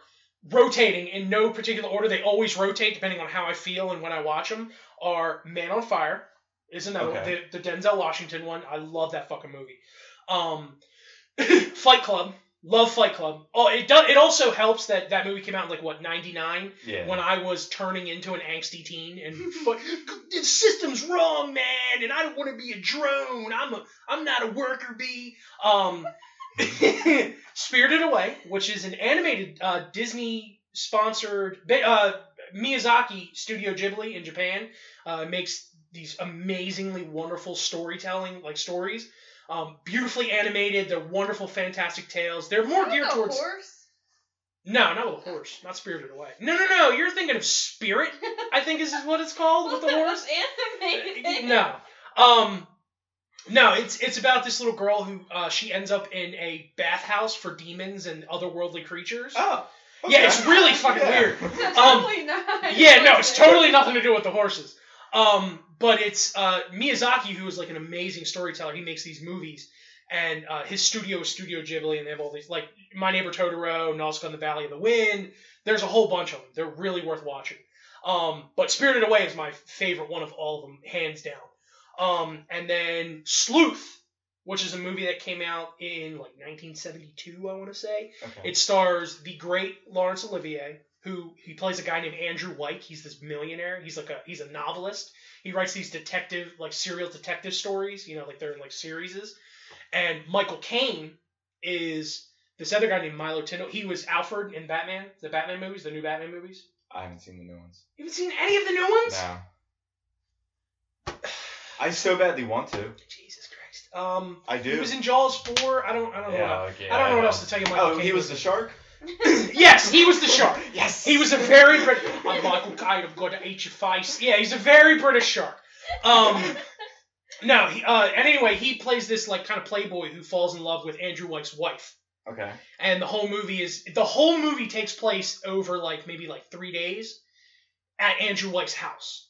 rotating in no particular order. They always rotate depending on how I feel and when I watch them. Are Man on Fire is another one. The, the Denzel Washington one. I love that fucking movie. Um, Fight Club. Love Fight Club. Oh, it does. It also helps that that movie came out in like what ninety nine. Yeah. when I was turning into an angsty teen and but the system's wrong, man, and I don't want to be a drone. I'm a I'm not a worker bee. Um, Spirited Away, which is an animated uh, Disney sponsored uh, Miyazaki Studio Ghibli in Japan uh, makes these amazingly wonderful storytelling like stories. Um, beautifully animated, they're wonderful, fantastic tales. They're more geared a towards horse. no, not with a horse. Not Spirited Away. No, no, no. You're thinking of Spirit. I think is what it's called with the horse. animated. No. Um. No, it's it's about this little girl who uh, she ends up in a bathhouse for demons and otherworldly creatures. Oh. Yeah, it's really fucking Yeah. weird. So Um, totally not. Yeah, no, it's totally nothing to do with the horses. Um, but it's uh, Miyazaki, who is like an amazing storyteller. He makes these movies, and uh, his studio is Studio Ghibli, and they have all these like My Neighbor Totoro, Nausicaa in the Valley of the Wind. There's a whole bunch of them. They're really worth watching. Um, but Spirited Away is my favorite one of all of them, hands down. Um, and then Sleuth, which is a movie that came out in like 1972, I want to say. Okay. It stars the great Laurence Olivier, who he plays a guy named Andrew White. He's this millionaire. He's like a he's a novelist. He writes these detective like serial detective stories. You know, like they're in like series. And Michael Caine is this other guy named Milo Tindle. He was Alfred in Batman, the Batman movies, the new Batman movies. I haven't seen the new ones. You haven't seen any of the new ones? No. I so badly want to. Jesus Christ. Um, I do. he was in Jaws four. I don't I don't know. yeah, what, okay, I don't know what else to tell you. Michael Oh, Caine he was the shark. yes, he was the shark. Yes. He was a very British. I'm Michael Caine. I'm going to eat your face. Yeah, he's a very British shark. Um, no, he, uh, and anyway, he plays this like kind of playboy who falls in love with Andrew White's wife, Okay. and the whole movie is the whole movie takes place over like maybe like three days at Andrew White's house,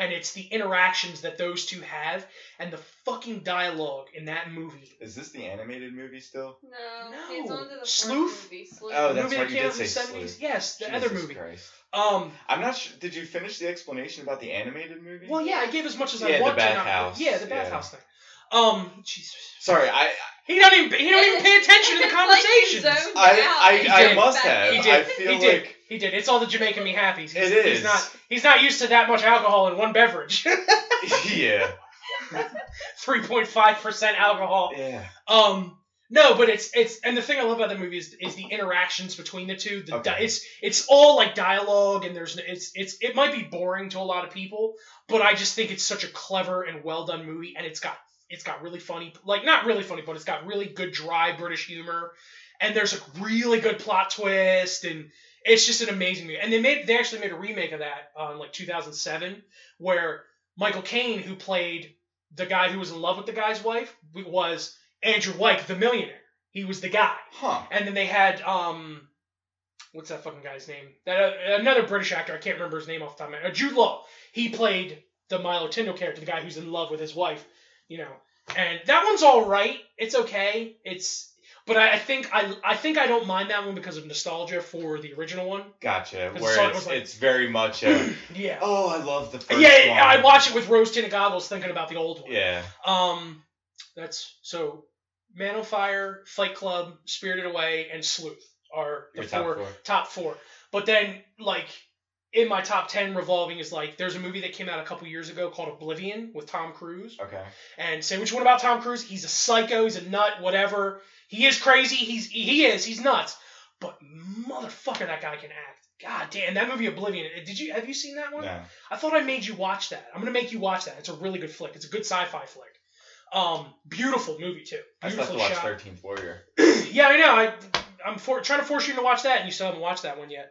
and it's the interactions that those two have and the fucking dialogue in that movie. Is this the animated movie still? No, No. it's on the fourth Sleuth? movie. Sleuth. Oh, that's movie right, that you did out in the say 70s. Sleuth. Yes, the other movie. Christ. Um, I'm not sure. Did you finish the explanation about the animated movie? well, yeah, I gave as much as Yeah, I wanted. want to. not- bathhouse, Yeah, the yeah. bathhouse thing. Um, Jesus. Sorry, I He don't even he don't even pay attention to the It's like he conversations. zoned I I, I must have. He did. I feel He did. like He did. It's all the Jamaican me happy. He's, It He's not. He's not used to that much alcohol in one beverage. yeah, Three point five percent alcohol. yeah. Um. No, but it's it's and the thing I love about the movie is is the interactions between the two. The di- Okay. it's it's all like dialogue and there's it's it's it might be boring to a lot of people, but I just think it's such a clever and well done movie and it's got it's got really funny like not really funny, but it's got really good dry British humor and there's a really good plot twist and it's just an amazing movie. And they made they actually made a remake of that um like 2007 where Michael Caine who played the guy who was in love with the guy's wife was Andrew White, the millionaire. He was the guy. Huh. And then they had um, what's that fucking guy's name? That uh, another British actor. I can't remember his name off the top of my head. Uh, Jude Law. He played the Milo Tindle character, the guy who's in love with his wife. You know, and that one's all right. It's okay. It's but I, I think I I think I don't mind that one because of nostalgia for the original one. Gotcha. Where it's, like- it's very much a, Yeah. oh, I love the first yeah, yeah. I watch it with rose tinted goggles, thinking about the old one. Yeah. Um, that's so. Man on Fire, Fight Club, Spirited Away, and Sleuth are the Your top four, four. top four. But then, like, in my top ten, revolving is like there's a movie that came out a couple years ago called Oblivion with Tom Cruise. Okay. And say which one about Tom Cruise? He's a psycho. He's a nut. Whatever. He is crazy. He's he is. He's nuts. But motherfucker, that guy can act. God damn, that movie Oblivion. Did you have you seen that one? No. I thought I made you watch that. I'm gonna make you watch that. It's a really good flick. It's a good sci-fi flick. Um, beautiful movie too. I still have to watch. Thirteenth Warrior. yeah, I know. I I'm for, trying to force you to watch that, and you still haven't watched that one yet.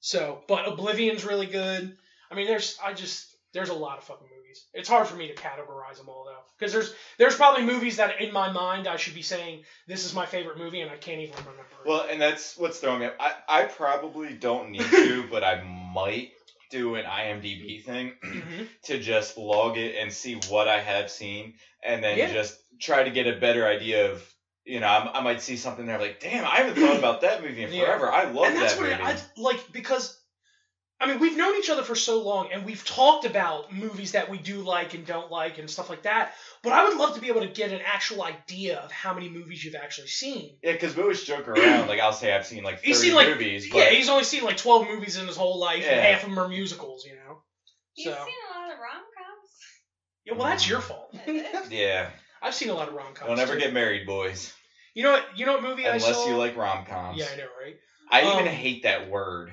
So, but Oblivion's really good. I mean, there's I just there's a lot of fucking movies. It's hard for me to categorize them all though, because there's there's probably movies that in my mind I should be saying this is my favorite movie, and I can't even remember. Well, and that's what's throwing me. up. I I probably don't need to, but I might do an IMDb thing Mhm. to just log it and see what I have seen, and then Yeah. just try to get a better idea of. You know, I, I might see something there like, damn, I haven't thought about that movie in Yeah. forever. I love and that's that what movie. I like because I mean we've known each other for so long and we've talked about movies that we do like and don't like and stuff like that. But I would love to be able to get an actual idea of how many movies you've actually seen. Yeah, because we always joke around. Like I'll say I've seen like thirty He's seen, like- movies, but yeah, he's only seen like twelve movies in his whole life, and half of them are musicals, you know. You've So seen a lot of rom coms. yeah, well that's your fault. yeah, I've seen a lot of rom coms. don't ever get married, boys, You know what? You know what movie I unless saw? you like rom coms. Yeah, I know, right? I even Um, hate that word.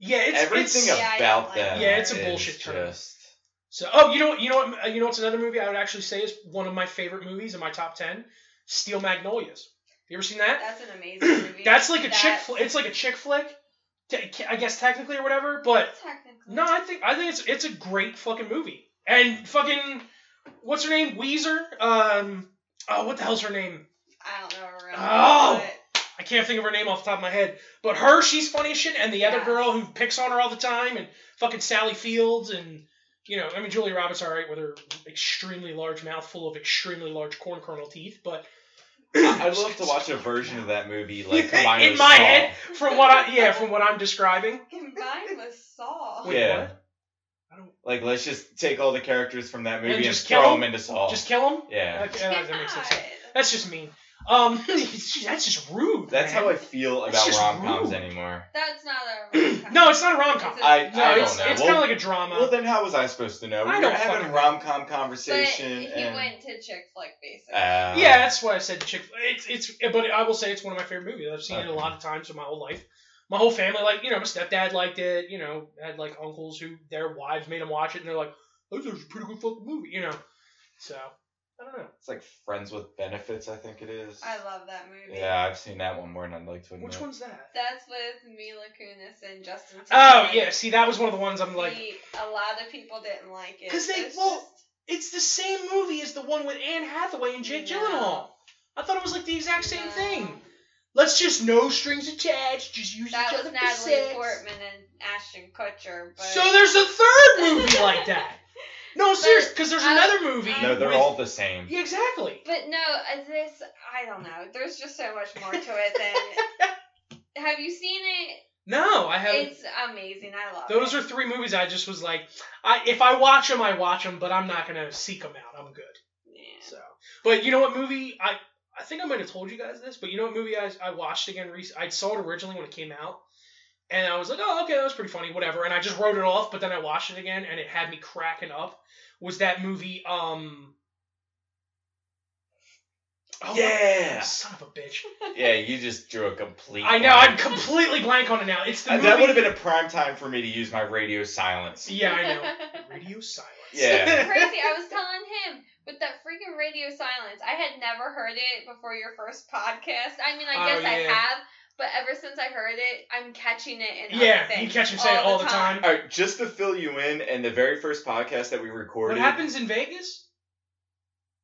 Yeah, it's Everything it's, Yeah, about don't like them. Yeah, it's a is bullshit term. Just So, oh, you know what? You know what? You know what's another movie I would actually say is one of my favorite movies in my top ten? Steel Magnolias. You ever seen that? That's an amazing movie. That's like a chick. That's- Fl- it's like a chick flick, I guess technically or whatever. But Technically. no, I think I think it's it's a great fucking movie. And fucking what's her name? Ouiser. Um. Oh, what the hell's her name? I don't know. Around Oh! But I can't think of her name off the top of my head. But her, she's funny as shit. And the other Yeah. girl who picks on her all the time, and fucking Sally Fields, and you know, I mean, Julia Roberts, all right, with her extremely large mouth full of extremely large corn kernel teeth, but. I- I'd love to watch a version of that movie like combined in with my Saw. head, from what I yeah, from what I'm describing. Combined with Saw. Wait, Yeah. what? I don't Like let's just take all the characters from that movie and, just kill throw them? them into Saw. just kill him. yeah, Okay, that, that makes sense. That's just mean. Um, that's just rude. that's man. how I feel about just rom coms anymore. That's not a rom-com. No, it's not a rom com. It's No, I don't it's, know. it's Well- kind of like a drama. Well, then how was I supposed to know? We I were don't having fucking a rom com But conversation, he and went to chick flick basically. uh, yeah, that's why I said chick. It's it's, but I will say it's one of my favorite movies. I've seen it a lot of times in my whole life. My whole family, like you know, my stepdad liked it. You know, had like uncles who their wives made them watch it, and they're like, "This is a pretty good fucking movie," you know. So I don't know. it's like Friends with Benefits, I think it is. I love that movie. Yeah, I've seen that one more than I'd like to admit. Which one's that? That's with Mila Kunis and Justin. Oh yeah, see that was one of the ones I'm like, He- a lot of people didn't like it. Cause they- It's well, just- it's the same movie as the one with Anne Hathaway and Jake No. Gyllenhaal. I thought it was like the exact same No. thing. Let's just no strings attached, just use That each was other for Natalie sex. Portman and Ashton Kutcher. But So there's a third movie like that. No, serious, because there's I- another movie. I- No, they're with- all the same. Yeah, exactly. But no, uh, this I don't know. There's just so much more to it than. Have you seen it? No, I haven't. It's amazing. I love it. Those it. are three movies I just was like, I if I watch them, I watch them, but I'm not gonna seek them out. I'm good. Yeah. So, but you know what movie I I think I might have told you guys this, but you know what movie I I watched again recently? I saw it originally when it came out, and I was like, oh okay, that was pretty funny, whatever, and I just wrote it off. But then I watched it again, and it had me cracking up. Was that movie? Um. Oh, Yeah. Son of a bitch. Yeah, you just drew a complete. I know. I'm completely blank on it now. It's the Uh, movie. That would have been a prime time for me to use my radio silence. Yeah, I know. Radio silence. Yeah. Crazy. I was telling him with that freaking radio silence. I had never heard it before your first podcast. I mean, I Oh, guess I have, but ever since I heard it, I'm catching it in Yeah, other things you catch him say it all the time. All right, just to fill you in, and the very first podcast that we recorded. What happens in Vegas?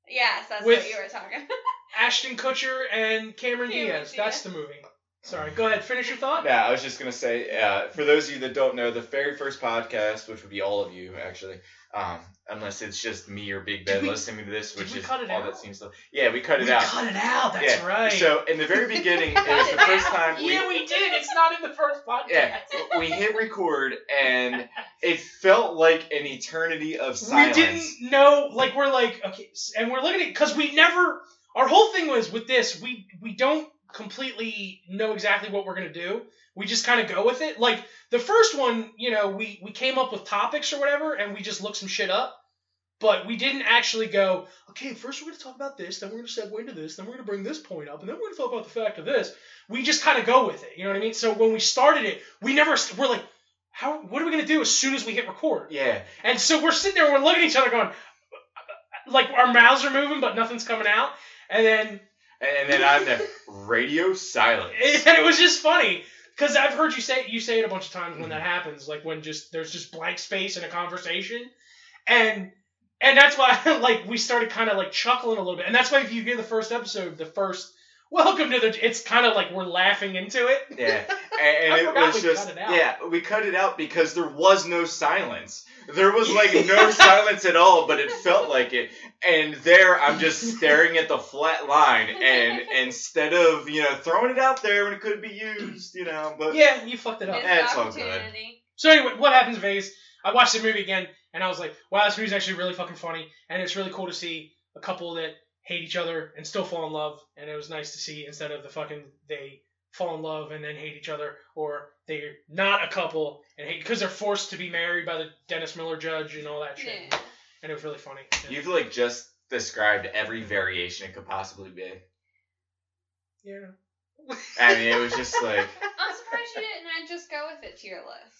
Yes, that's With- what you were talking. About. Ashton Kutcher and Cameron, Cameron Diaz. That's Diaz. the movie. Sorry, go ahead. Finish your thought. Yeah, I was just gonna say, uh, for those of you that don't know, the very first podcast, which would be all of you actually, um, unless it's just me or Big Ben we- listening to this, which is all out? that seems to. Yeah, we cut it we out. cut it out. That's yeah. right. So in the very beginning, it was the first time we yeah, we did. It's not in the first podcast. yeah we hit record, and it felt like an eternity of silence. we didn't know. Like we're like okay, and we're looking at because we never. Our whole thing was with this. We we don't completely know exactly what we're gonna do. We just kind of go with it. Like the first one, you know, we we came up with topics or whatever, and we just looked some shit up. But we didn't actually go, okay, first we're going to talk about this, then we're going to segue into this, then we're going to bring this point up, and then we're going to talk about the fact of this. We just kind of go with it. You know what I mean? So when we started it, we never, we're like, how, what are we going to do as soon as we hit record? Yeah, And so we're sitting there, we're looking at each other going, like our mouths are moving, but nothing's coming out. And then, and then I'm the radio silence. and it was just funny. Because I've heard you say you say it a bunch of times when that happens, like when just there's just blank space in a conversation, and and that's why like we started kind of like chuckling a little bit, and that's why if you hear the first episode, the first welcome to the, it's kind of like we're laughing into it. Yeah, and, and it was just it yeah, we cut it out because there was no silence. There was like no silence at all, but it felt like it. And there, I'm just staring at the flat line, and instead of you know throwing it out there when it could be used, you know, but Yeah, you fucked it up. Missed Yeah, it's all good. So anyway, what happens in Vegas? I watched the movie again, and I was like, wow, this movie's actually really fucking funny, and it's really cool to see a couple that hate each other and still fall in love, and it was nice to see instead of the fucking they fall in love and then hate each other, or they're not a couple and hate because they're forced to be married by the Dennis Miller judge and all that shit, Yeah. and it was really funny. you've like just described every variation it could possibly be. yeah. I mean, it was just like I'm surprised you didn't add just go with it to your list.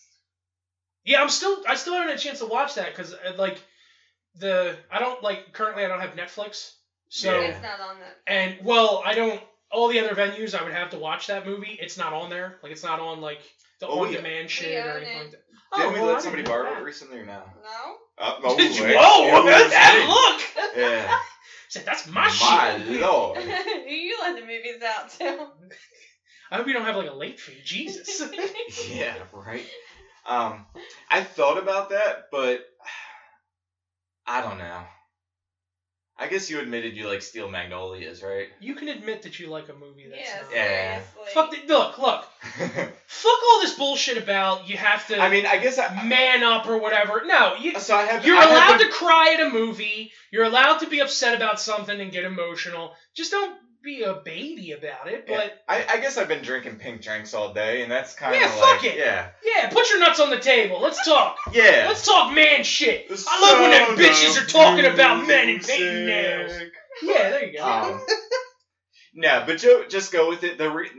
Yeah, I'm still I still haven't had a chance to watch that because uh, like the I don't like currently I don't have Netflix, so Yeah. It's not on the. and well I don't all the other venues I would have to watch that movie. It's not on there. Like it's not on like the Oh, on we- demand shit or anything like that. didn't we well, I let somebody didn't know borrow it that. recently or no? No. Uh, oh, Did you- wait. Whoa! Yeah, What's that look? Yeah, Said that's my, shit. my lord. you let the movies out too. I hope you don't have like a late fee. Jesus. Yeah, right. Um, I thought about that, but I don't know. I guess you admitted you like Steel Magnolias, right? you can admit that you like a movie that's yeah, not. Yeah. Fuck the, look, look. Fuck all this bullshit about you have to I mean, I guess I. man up or whatever. No, you So I have. You're I have allowed been- to cry at a movie. You're allowed to be upset about something and get emotional. Just don't be a baby about it. Yeah. But I, I guess I've been drinking pink drinks all day, and that's kind of Yeah, like fuck it. yeah, yeah, put your nuts on the table. Let's talk. yeah. Let's talk man shit. The I love when them bitches are talking about men and painting nails. Yeah, there you go. Um, no, but Joe, just go with it. The re-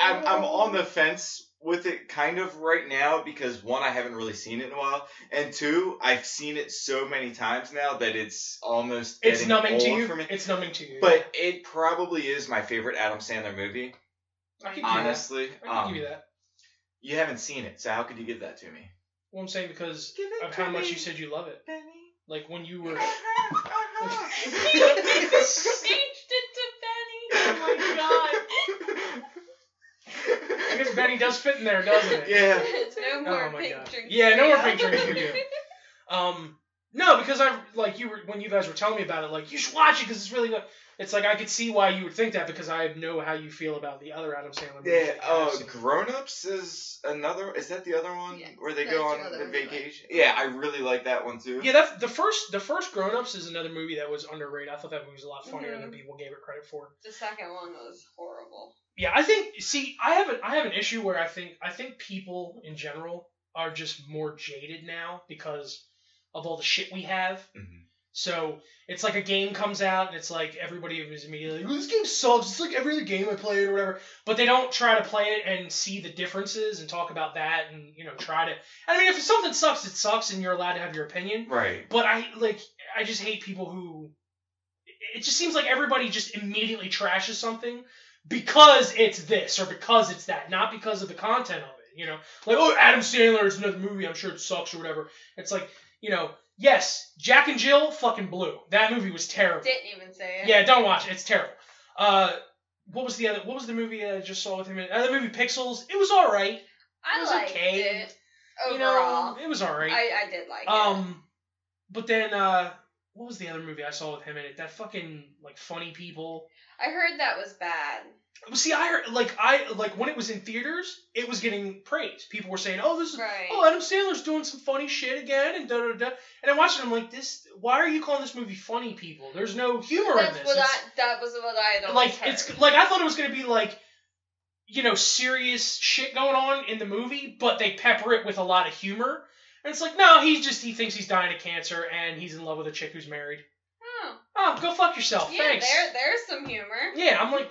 I'm I'm on the fence with it kind of right now because one, I haven't really seen it in a while, and two, I've seen it so many times now that it's almost it's numbing to you. for me. It's numbing to you. But it probably is my favorite Adam Sandler movie. I can give you that. Honestly, I can um, give you that. you haven't seen it, so how could you give that to me? Well, I'm saying because of how to much you said you love it. Like when you were. Changed it to Benny. Oh I guess Benny does fit in there, doesn't it? Yeah. It's no more Oh my pink God. drinks. Yeah, no more pink you. drinks for you. Um, No, because I like you were when you guys were telling me about it. Like you should watch it because it's really good. It's like I could see why you would think that because I know how you feel about the other Adam Sandler. movies Yeah. that Oh, have. Grown Ups is another. Is that the other one Yes, where they go on the one you like. vacation? Yeah, I really like that one too. Yeah, that's the first. The first Grown Ups is another movie that was underrated. I thought that movie was a lot funnier than Mhm. people gave it credit for. The second one was horrible. Yeah, I think. See, I have an I have an issue where I think I think people in general are just more jaded now because of all the shit we have. Mhm. So it's like a game comes out and it's like everybody is immediately, "Oh, this game sucks. It's like every other game I played or whatever. But they don't try to play it and see the differences and talk about that and you know try to. I mean, if something sucks, it sucks, and you're allowed to have your opinion. Right. But I like I just hate people who it just seems like everybody just immediately trashes something because it's this or because it's that, not because of the content of it. You know, like oh Adam Sandler is another movie, I'm sure it sucks or whatever. It's like you know, yes, Jack and Jill fucking blew. That movie was terrible. Didn't even say it. Yeah, don't watch it. It's terrible. Uh, what was the other? What was the movie I just saw with him? In, uh, the movie Pixels. It was all right. I it was liked okay. it. You Overall, know, it was all right. I, I did like it. Um, but then uh, what was the other movie I saw with him in it? That fucking like funny people. I heard that was bad. See, I heard like I like when it was in theaters, it was getting praised. People were saying, "Oh, this is Right. oh Adam Sandler's doing some funny shit again," and da da da. And I watched it, I'm like, "This, why are you calling this movie funny, people? There's no humor That's in this." what I. That was what I had like heard. it's like I thought it was gonna be like you know serious shit going on in the movie, but they pepper it with a lot of humor. And it's like, no, he just he thinks he's dying of cancer and he's in love with a chick who's married. Go fuck yourself. Yeah, Thanks. there, there's some humor. Yeah, I'm like,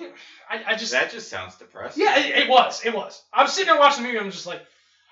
I, I just That just sounds depressing. yeah, it, it was, it was. I'm sitting there watching the movie. I'm just like,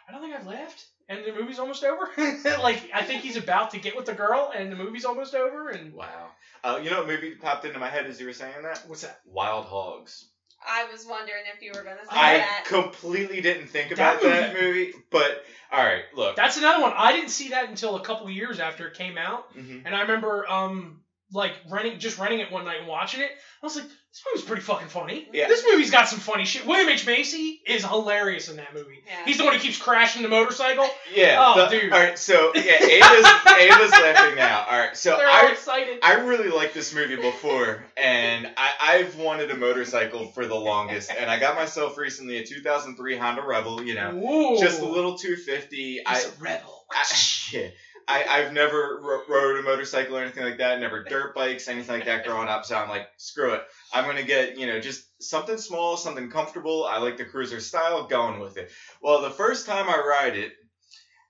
I don't think I've laughed, and the movie's almost over. like, I think he's about to get with the girl, and the movie's almost over. And Wow. Uh, you know what movie popped into my head as you were saying that? what's that? Wild Hogs. I was wondering if you were gonna say I that. completely didn't think That about that movie, but all right, look. That's another one. I didn't see that until a couple years after it came out. Mhm. And I remember um like renting just renting it one night and watching it. I was like, this movie's pretty fucking funny. Yeah. This movie's got some funny shit. William H. Macy is hilarious in that movie. Yeah. He's the one who keeps crashing the motorcycle. Yeah. Oh, the- dude. All right, so yeah, Ava's Ava's laughing now. All right, so They're all I excited. I really liked this movie before, and I, I've wanted a motorcycle for the longest, and I got myself recently a 2003 Honda Rebel. You know, Ooh. just a little 250. I, He's a rebel. I yeah. I, I've never ro- rode a motorcycle or anything like that. Never dirt bikes, anything like that growing up. So I'm like, screw it. I'm gonna get you know just something small, something comfortable. I like the cruiser style. Going with it. Well, the first time I ride it,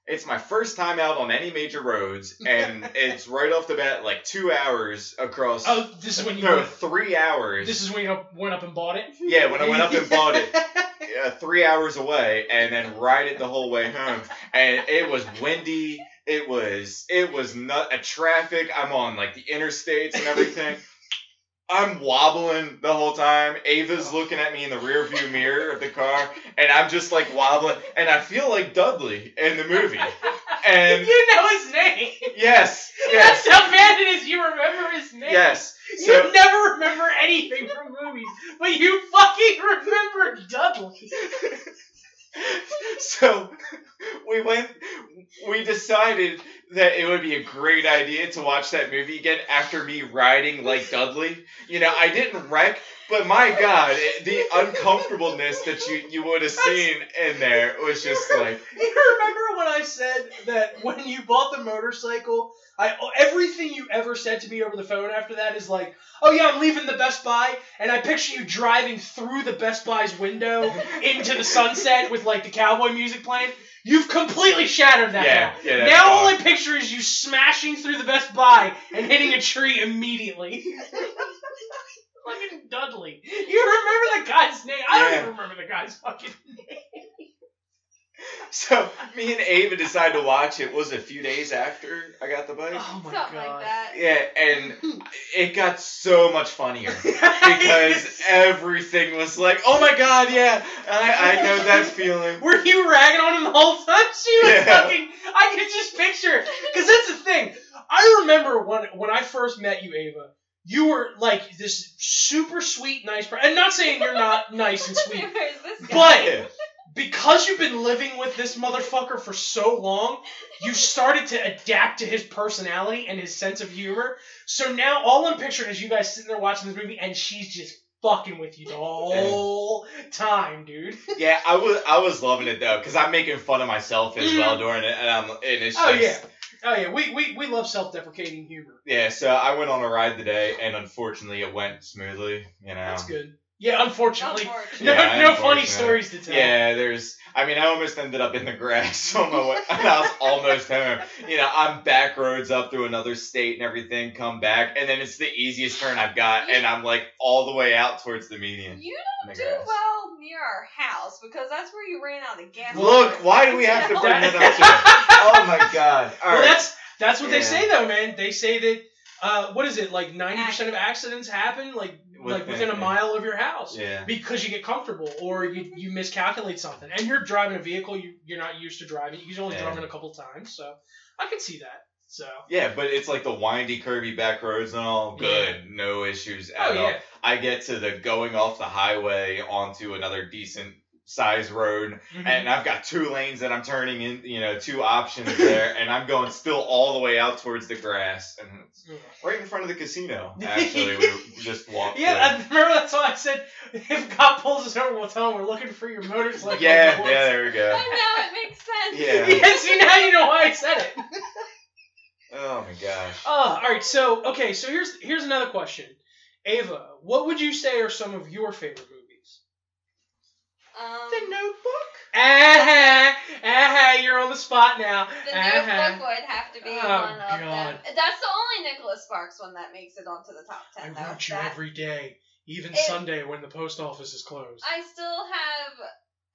it's my first time out on any major roads, and it's right off the bat like two hours across. oh, this is when you no, went, three hours. this is when you went up and bought it. yeah, when I went up and bought it uh, three hours away and then ride it the whole way home. And it was windy. It was it was not a traffic. I'm on like the interstates and everything. I'm wobbling the whole time. Ava's looking at me in the rear view mirror of the car, and I'm just like wobbling. And I feel like Dudley in the movie. And you know his name. yes, yes, That's how bad it is. You remember his name. yes. You So never remember anything from movies, but you fucking remember Dudley. so we went we decided that it would be a great idea to watch that movie again after me riding like dudley you know i didn't wreck but my god it, the uncomfortableness that you you would have seen in there was just like You remember when I said that when you bought the motorcycle, I everything you ever said to me over the phone after that is like, "Oh yeah, I'm leaving the Best Buy," and I picture you driving through the Best Buy's window into the sunset with like the cowboy music playing. You've completely shattered that Yeah, now. yeah, that's now all. I picture is you smashing through the Best Buy and hitting a tree immediately. Fucking Dudley. You remember the guy's name? I don't even remember the guy's fucking name. so me and ava decided to watch it was a few days after i got the bike Oh my Something god. like that. yeah and it got so much funnier because everything was like oh my god yeah i, I know that feeling Were you ragging on him the whole time? She was Yeah. fucking. I could just picture it. Because that's the thing. I remember when when I first met you, Ava. You were like this super sweet, nice person. And not saying you're not nice and sweet, Where's this guy? but Yeah. Because you've been living with this motherfucker for so long, you started to adapt to his personality and his sense of humor. So now all I'm picturing is you guys sitting there watching this movie and she's just fucking with you the whole time, dude. Yeah, I was I was loving it though because I'm making fun of myself as well mm. during it, and I'm and it's Oh just, yeah. Oh yeah, we, we, we love self-deprecating humor. Yeah, so I went on a ride today, and unfortunately, it went smoothly. You know. That's good. Yeah, unfortunately, Unfortunately. no, Yeah, no funny stories to tell. Yeah, there's. I mean, I almost ended up in the grass on my way. I was almost home. You know, I'm back roads up through another state and everything. Come back, and then it's the easiest turn I've got, and I'm like all the way out towards the median. You in the do grass. well near our house because that's where you ran out of gas. Look, why do we have to No. bring that up? Too? Oh my god! All well, right. that's that's what they say though, man. They say that uh, what is it like? Ninety percent of accidents happen like like Within- a mile of your house Yeah. because you get comfortable or you, you miscalculate something, and you're driving a vehicle you you're not used to driving. You've only Yeah. driven a couple times, so I can see that. So Yeah, but it's like the windy, curvy back roads and all. Good, no issues oh, at oh all. yeah, I get to the going off the highway onto another decent size road, Mhm. and I've got two lanes that I'm turning in, you know, two options there, and I'm going still all the way out towards the grass, and it's right in front of the casino. Actually, we just walked. Yeah, I remember that's why I said if God pulls us over, we'll tell him we're looking for your motorcycle. yeah, yeah, there we go. I know it makes sense. Yeah. yeah, see now you know why I said it. Oh my gosh. Oh, all right. So, okay. So here's here's another question, Ava. What would you say are some of your favorite movies? Um, The Notebook. Ah, ah, you're on the spot now. The Uh-huh. Notebook would have to be Oh, one of them. God. That's the only Nicholas Sparks one that makes it onto the top I ten. though. want you That- every day, even It- Sunday when the post office is closed. I still have.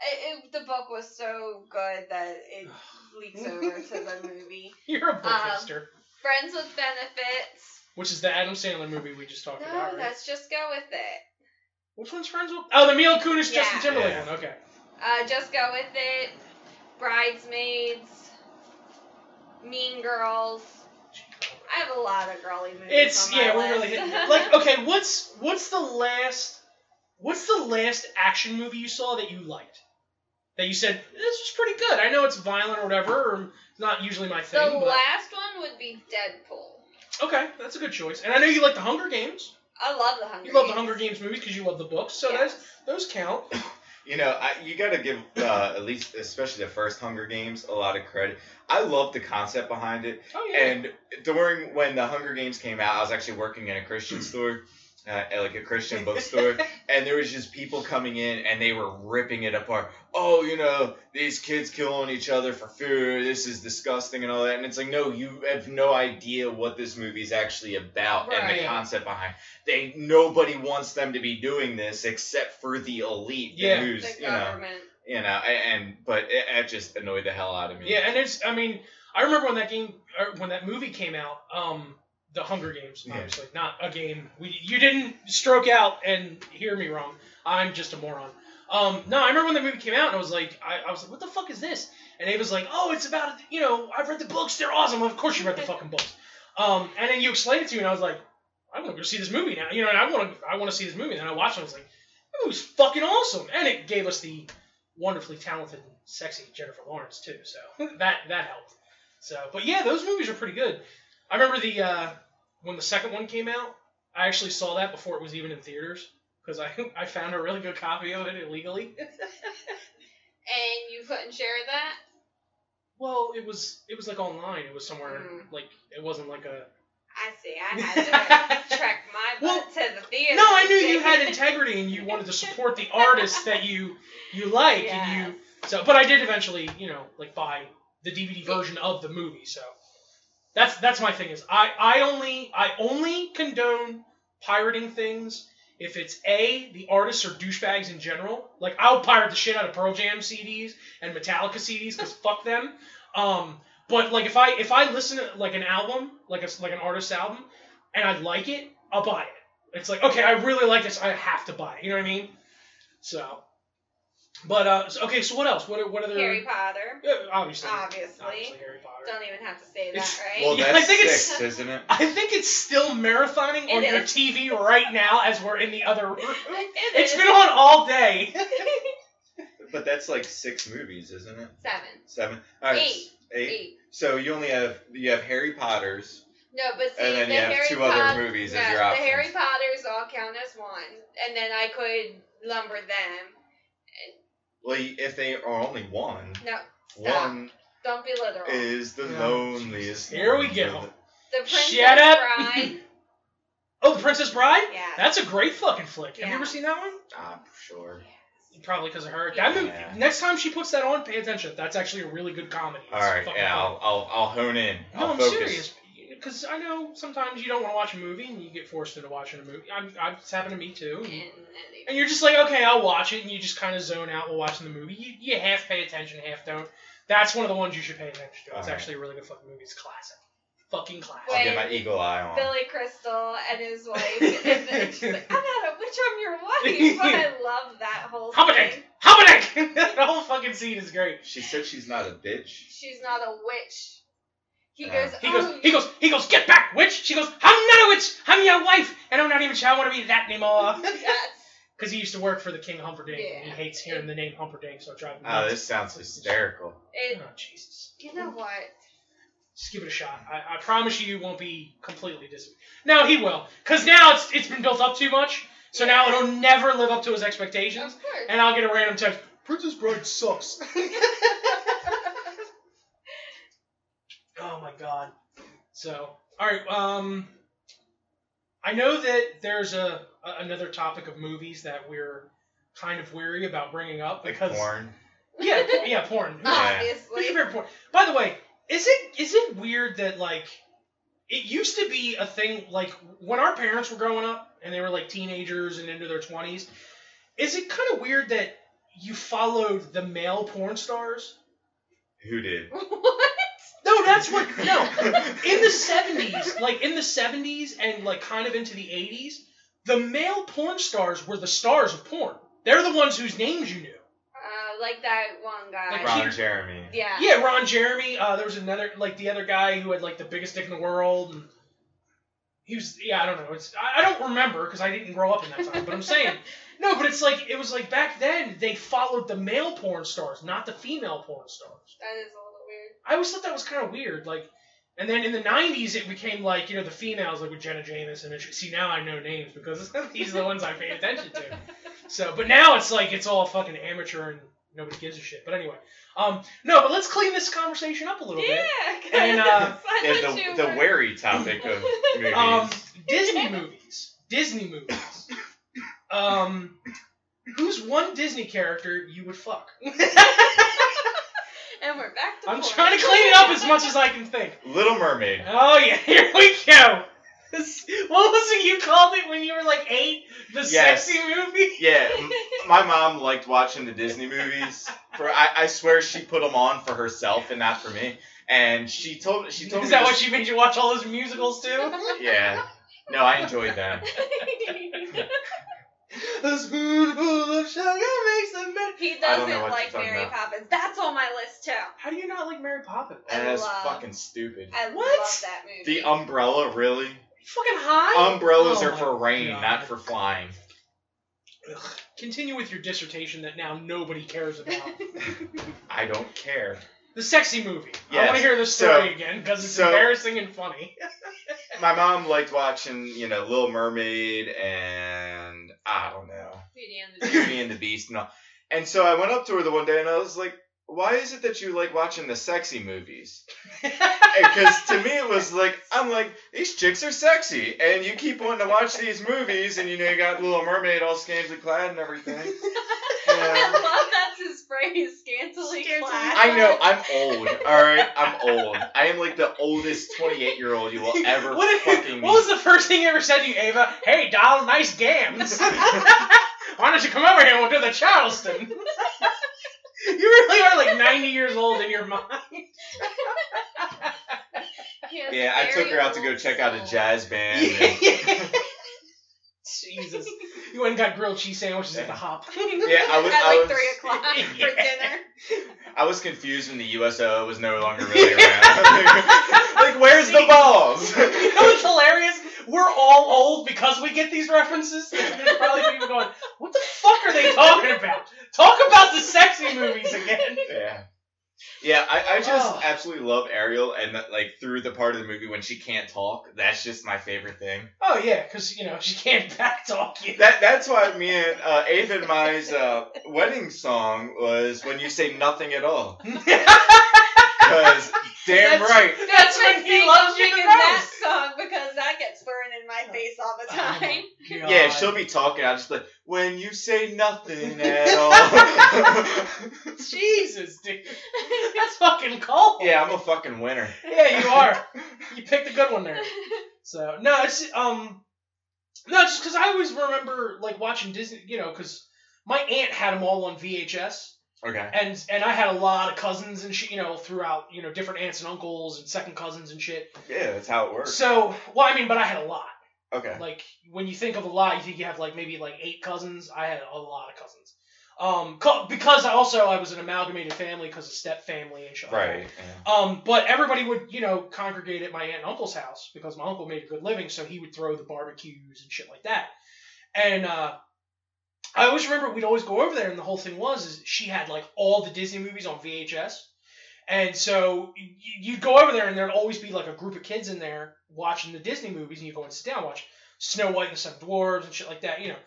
It, it, the book was so good that it leaks over to the movie. You're a book um. Friends with Benefits. Which is the Adam Sandler movie we just talked No, about, right? let's just go with it. Which one's Friends with? Oh, the Mila Kunis, Justin Yeah. Timberlake Yeah. one. Okay. Uh, just go with it. Bridesmaids. Mean Girls. I have a lot of girly movies. It's on my yeah, we're list. really hitting. Like, okay, what's what's the last what's the last action movie you saw that you liked? That you said this was pretty good. I know it's violent or whatever, or it's not usually my the thing, but last one would be Deadpool. okay, that's a good choice. And I know you like the Hunger Games. I love the Hunger You love the Games. Hunger Games movies because you love the books, so Yes. those those count. You know, I, you got to give uh, at least, especially the first Hunger Games, a lot of credit. I love the concept behind it. Oh yeah. And during when the Hunger Games came out, I was actually working in a Christian store, uh, at, like a Christian bookstore, and there was just people coming in and they were ripping it apart. Oh, you know, these kids killing each other for food. This is disgusting and all that. And it's like, no, you have no idea what this movie's actually about and the concept behind. They nobody wants them to be doing this except for the elite. Yeah. who's The you know, government. you know, and but it, it just annoyed the hell out of me. Yeah, and it's I mean, I remember when that game or when that movie came out, um the Hunger Games, Yeah. obviously, not a game. We you didn't stroke out and hear me wrong. I'm just a moron. Um, no, I remember when the movie came out and I was like, I, I was like, what the fuck is this? And Ava was like, oh, it's about, you know, I've read the books, they're awesome. Of course you read the fucking books. Um, and then you explained it to me and I was like, I want to go see this movie now. You know, and I want to, I want to see this movie. And then I watched it and I was like, that movie's fucking awesome. And it gave us the wonderfully talented and sexy Jennifer Lawrence too. So that that helped. So, but yeah, those movies are pretty good. I remember the uh, when the second one came out. I actually saw that before it was even in theaters because I I found a really good copy of it illegally. And you couldn't share that? well, it was it was like online. It was somewhere Mm. like it wasn't like a. I see. I had to track my butt Well, to the theater. No, I knew you had integrity and you wanted to support the artists that you you like and you So, but I did eventually, you know, like buy the DVD version of the movie. So that's that's my thing is I I only I only condone pirating things if it's a the artists are douchebags in general. Like I'll pirate the shit out of Pearl Jam CDs and Metallica CDs because fuck them. Um, but like if I if I listen to like an album like a like an artist's album and I like it, I'll buy it. It's like okay, I really like this, I have to buy it. You know what I mean? So. But uh, okay. So what else? What are, what other? Harry Potter. Yeah, obviously. Obviously. Obviously Harry Potter. Don't even have to say that, It's- right? Well, Yeah, I that's think it's- six, isn't it? I think it's still marathoning on It your. TV right now as we're in the other room. It It's is. been on all day. But that's like six movies, isn't it? Seven. Seven. All right, Eight. Eight. Eight. So you only have you have Harry Potter's. No, but see, And then the you have Harry two other Pot- movies as yeah, your The. Harry Potters all count as one, and then I could lumber them. Well, if they are only one, No, stop. one Don't be literal. is the loneliest. Here we go. with- the Princess Shut up. Bride. Oh, The Princess Bride? Yeah. That's a great fucking flick. Have you Yeah. ever seen that one? I'm sure. Probably because of her. That movie, Yeah. next time she puts that on, pay attention. That's actually a really good comedy. It's All right, fucking yeah. I'll, I'll I'll hone in. No, I'll I'm focus. serious. Because I know sometimes you don't want to watch a movie and you get forced into watching a movie. I'm, I'm, it's happened to me too. And, And, and they- and you're just like, okay, I'll watch it, and you just kind of zone out while watching the movie. You, you half pay attention, half don't. That's one of the ones you should pay attention to. It's Alright. actually a really good fucking movie. It's classic. Fucking classic. I'll get my eagle eye on. Billy Crystal and his wife, and then she's like, "I'm not a witch, I'm your wife." But I love that whole Humperdinck! scene. Humperdinck! the whole fucking scene is great. She said she's not a bitch. She's not a witch. He Yeah. goes, He "Oh, goes, he goes, he goes, get back, witch! She goes, I'm not a witch! I'm your wife! And I'm not even sure I want to be that anymore. Yes. Because he used to work for the King Humperdinck, and he hates hearing the name Humperdinck, so it drives me Oh, nuts. this sounds hysterical. It, Oh, Jesus. you know what? Just give it a shot. I, I promise you, you won't be completely disappointed. No, he will. Because now it's it's been built up too much, so now it'll never live up to his expectations, Of course. and I'll get a random text, Princess Bride sucks. oh my god. So, alright, um... I know that there's a, a another topic of movies that we're kind of weary about bringing up Like because porn. yeah, yeah, porn. Who's- Yeah. Who's Obviously. your favorite porn? By the way, is it is it weird that like it used to be a thing like when our parents were growing up and they were like teenagers and into their twenties? Is it kind of weird that you followed the male porn stars? Who did? what? No, that's what no. In the seventies, like in the seventies and like kind of into the eighties, the male porn stars were the stars of porn. They're the ones whose names you knew. Uh, like that one guy. Like Ron Peter- Jeremy. yeah. Yeah, Ron Jeremy. Uh, there was another, like the other guy who had like the biggest dick in the world, and he was. Yeah, I don't know. It's I, I don't remember because I didn't grow up in that time. But I'm saying no. But it's like it was like back then they followed the male porn stars, not the female porn stars. That is a little weird. I always thought that was kind of weird. Like, and then in the '90s it became like you know the females like with Jenna Jameson. And sh- see now I know names because these are the ones I pay attention to. So, but now it's like it's all fucking amateur and nobody gives a shit. But anyway, um, no, but let's clean this conversation up a little Yeah, bit. And, uh, I Yeah, thought the, the wary topic of movies. Um, Disney movies. Disney movies. Um, who's one Disney character you would fuck? And we're back to I'm porn. trying to clean it up as much as I can think. Little Mermaid. Oh yeah, here we go. This- What was it you called it when you were like eight? The Yes. sexy movie. Yeah, my mom liked watching the Disney movies. For I, I swear she put them on for herself and not for me. And she told she told me. Is me that this- what she made you watch all those musicals too? Yeah. No, I enjoyed them. This food full of sugar makes them mad. he doesn't like Mary. Poppins. That's on my list too. How do you not like Mary Poppins? I And that's love- fucking stupid. I What? love that movie. The umbrella, really? Fucking high? Umbrellas Oh are my for rain, God. not for flying. Ugh. Continue with your dissertation that now nobody cares about. I don't care. the sexy movie. I Yes. want to hear this So- story again because it's so- embarrassing and funny. My mom liked watching, you know, Little Mermaid and I don't know, Beauty and the Beast. Beauty and the Beast and all. And so I went up to her the one day and I was like, "Why is it that you like watching the sexy movies?" Because to me it was like, I'm like, these chicks are sexy, and you keep wanting to watch these movies, and you know you got Little Mermaid all scantily clad and everything. I love that's his phrase, scantily Scantily clad. I know I'm old. All right, I'm old. I am like the oldest 28 year old you will ever what, fucking meet. what was the first thing you ever said to you, Ava? Hey, doll, nice gams. Why don't you come over here and we'll do the Charleston? you really are like 90 years old in your mind. Yeah, I took her out to go check out a jazz band. and- Jesus. You went and got grilled cheese sandwiches at the hop. Yeah, I was- At I like was- three o'clock for dinner. I was confused when the USO was no longer really around. like, where's the balls? you know what's hilarious? We're all old because we get these references. There's probably people going, "What the fuck are they talking about? Talk about the sexy movies again." Yeah. Yeah, I, I just Oh. absolutely love Ariel, and that, like through the part of the movie when she can't talk, that's just my favorite thing. Oh yeah, because you know she can't backtalk you. That that's why me and uh, Ava and uh, wedding song was when you say nothing at all. Because damn That's- right, That's when when he he loves loves you the singing that song because that gets burned in my face all the Oh time. yeah, she'll be talking. I'll just like, when you say nothing at all. Jesus, dude, that's fucking cold. yeah, I'm a fucking winner. yeah, you are. You picked a good one there. So no, it's um, no, just because I always remember like watching Disney, you know, because my aunt had them all on VHS, Okay. and and I had a lot of cousins and shit, you know, throughout, you know, different aunts and uncles and second cousins and shit. Yeah, that's how it works. So, well, I mean, but I had a lot. Okay. Like when you think of a lot, you think you have like maybe like eight cousins. I had a lot of cousins. Um, co- because I also I was an amalgamated family because of step family and shit. Right. yeah. Um, but everybody would, you know, congregate at my aunt and uncle's house because my uncle made a good living, so he would throw the barbecues and shit like that. And uh, I always remember we'd always go over there, and the whole thing was is she had like all the Disney movies on VHS, and so you'd go over there, and there'd always be like a group of kids in there watching the Disney movies, and you go and sit down and watch Snow White and the Seven Dwarfs and shit like that, you know.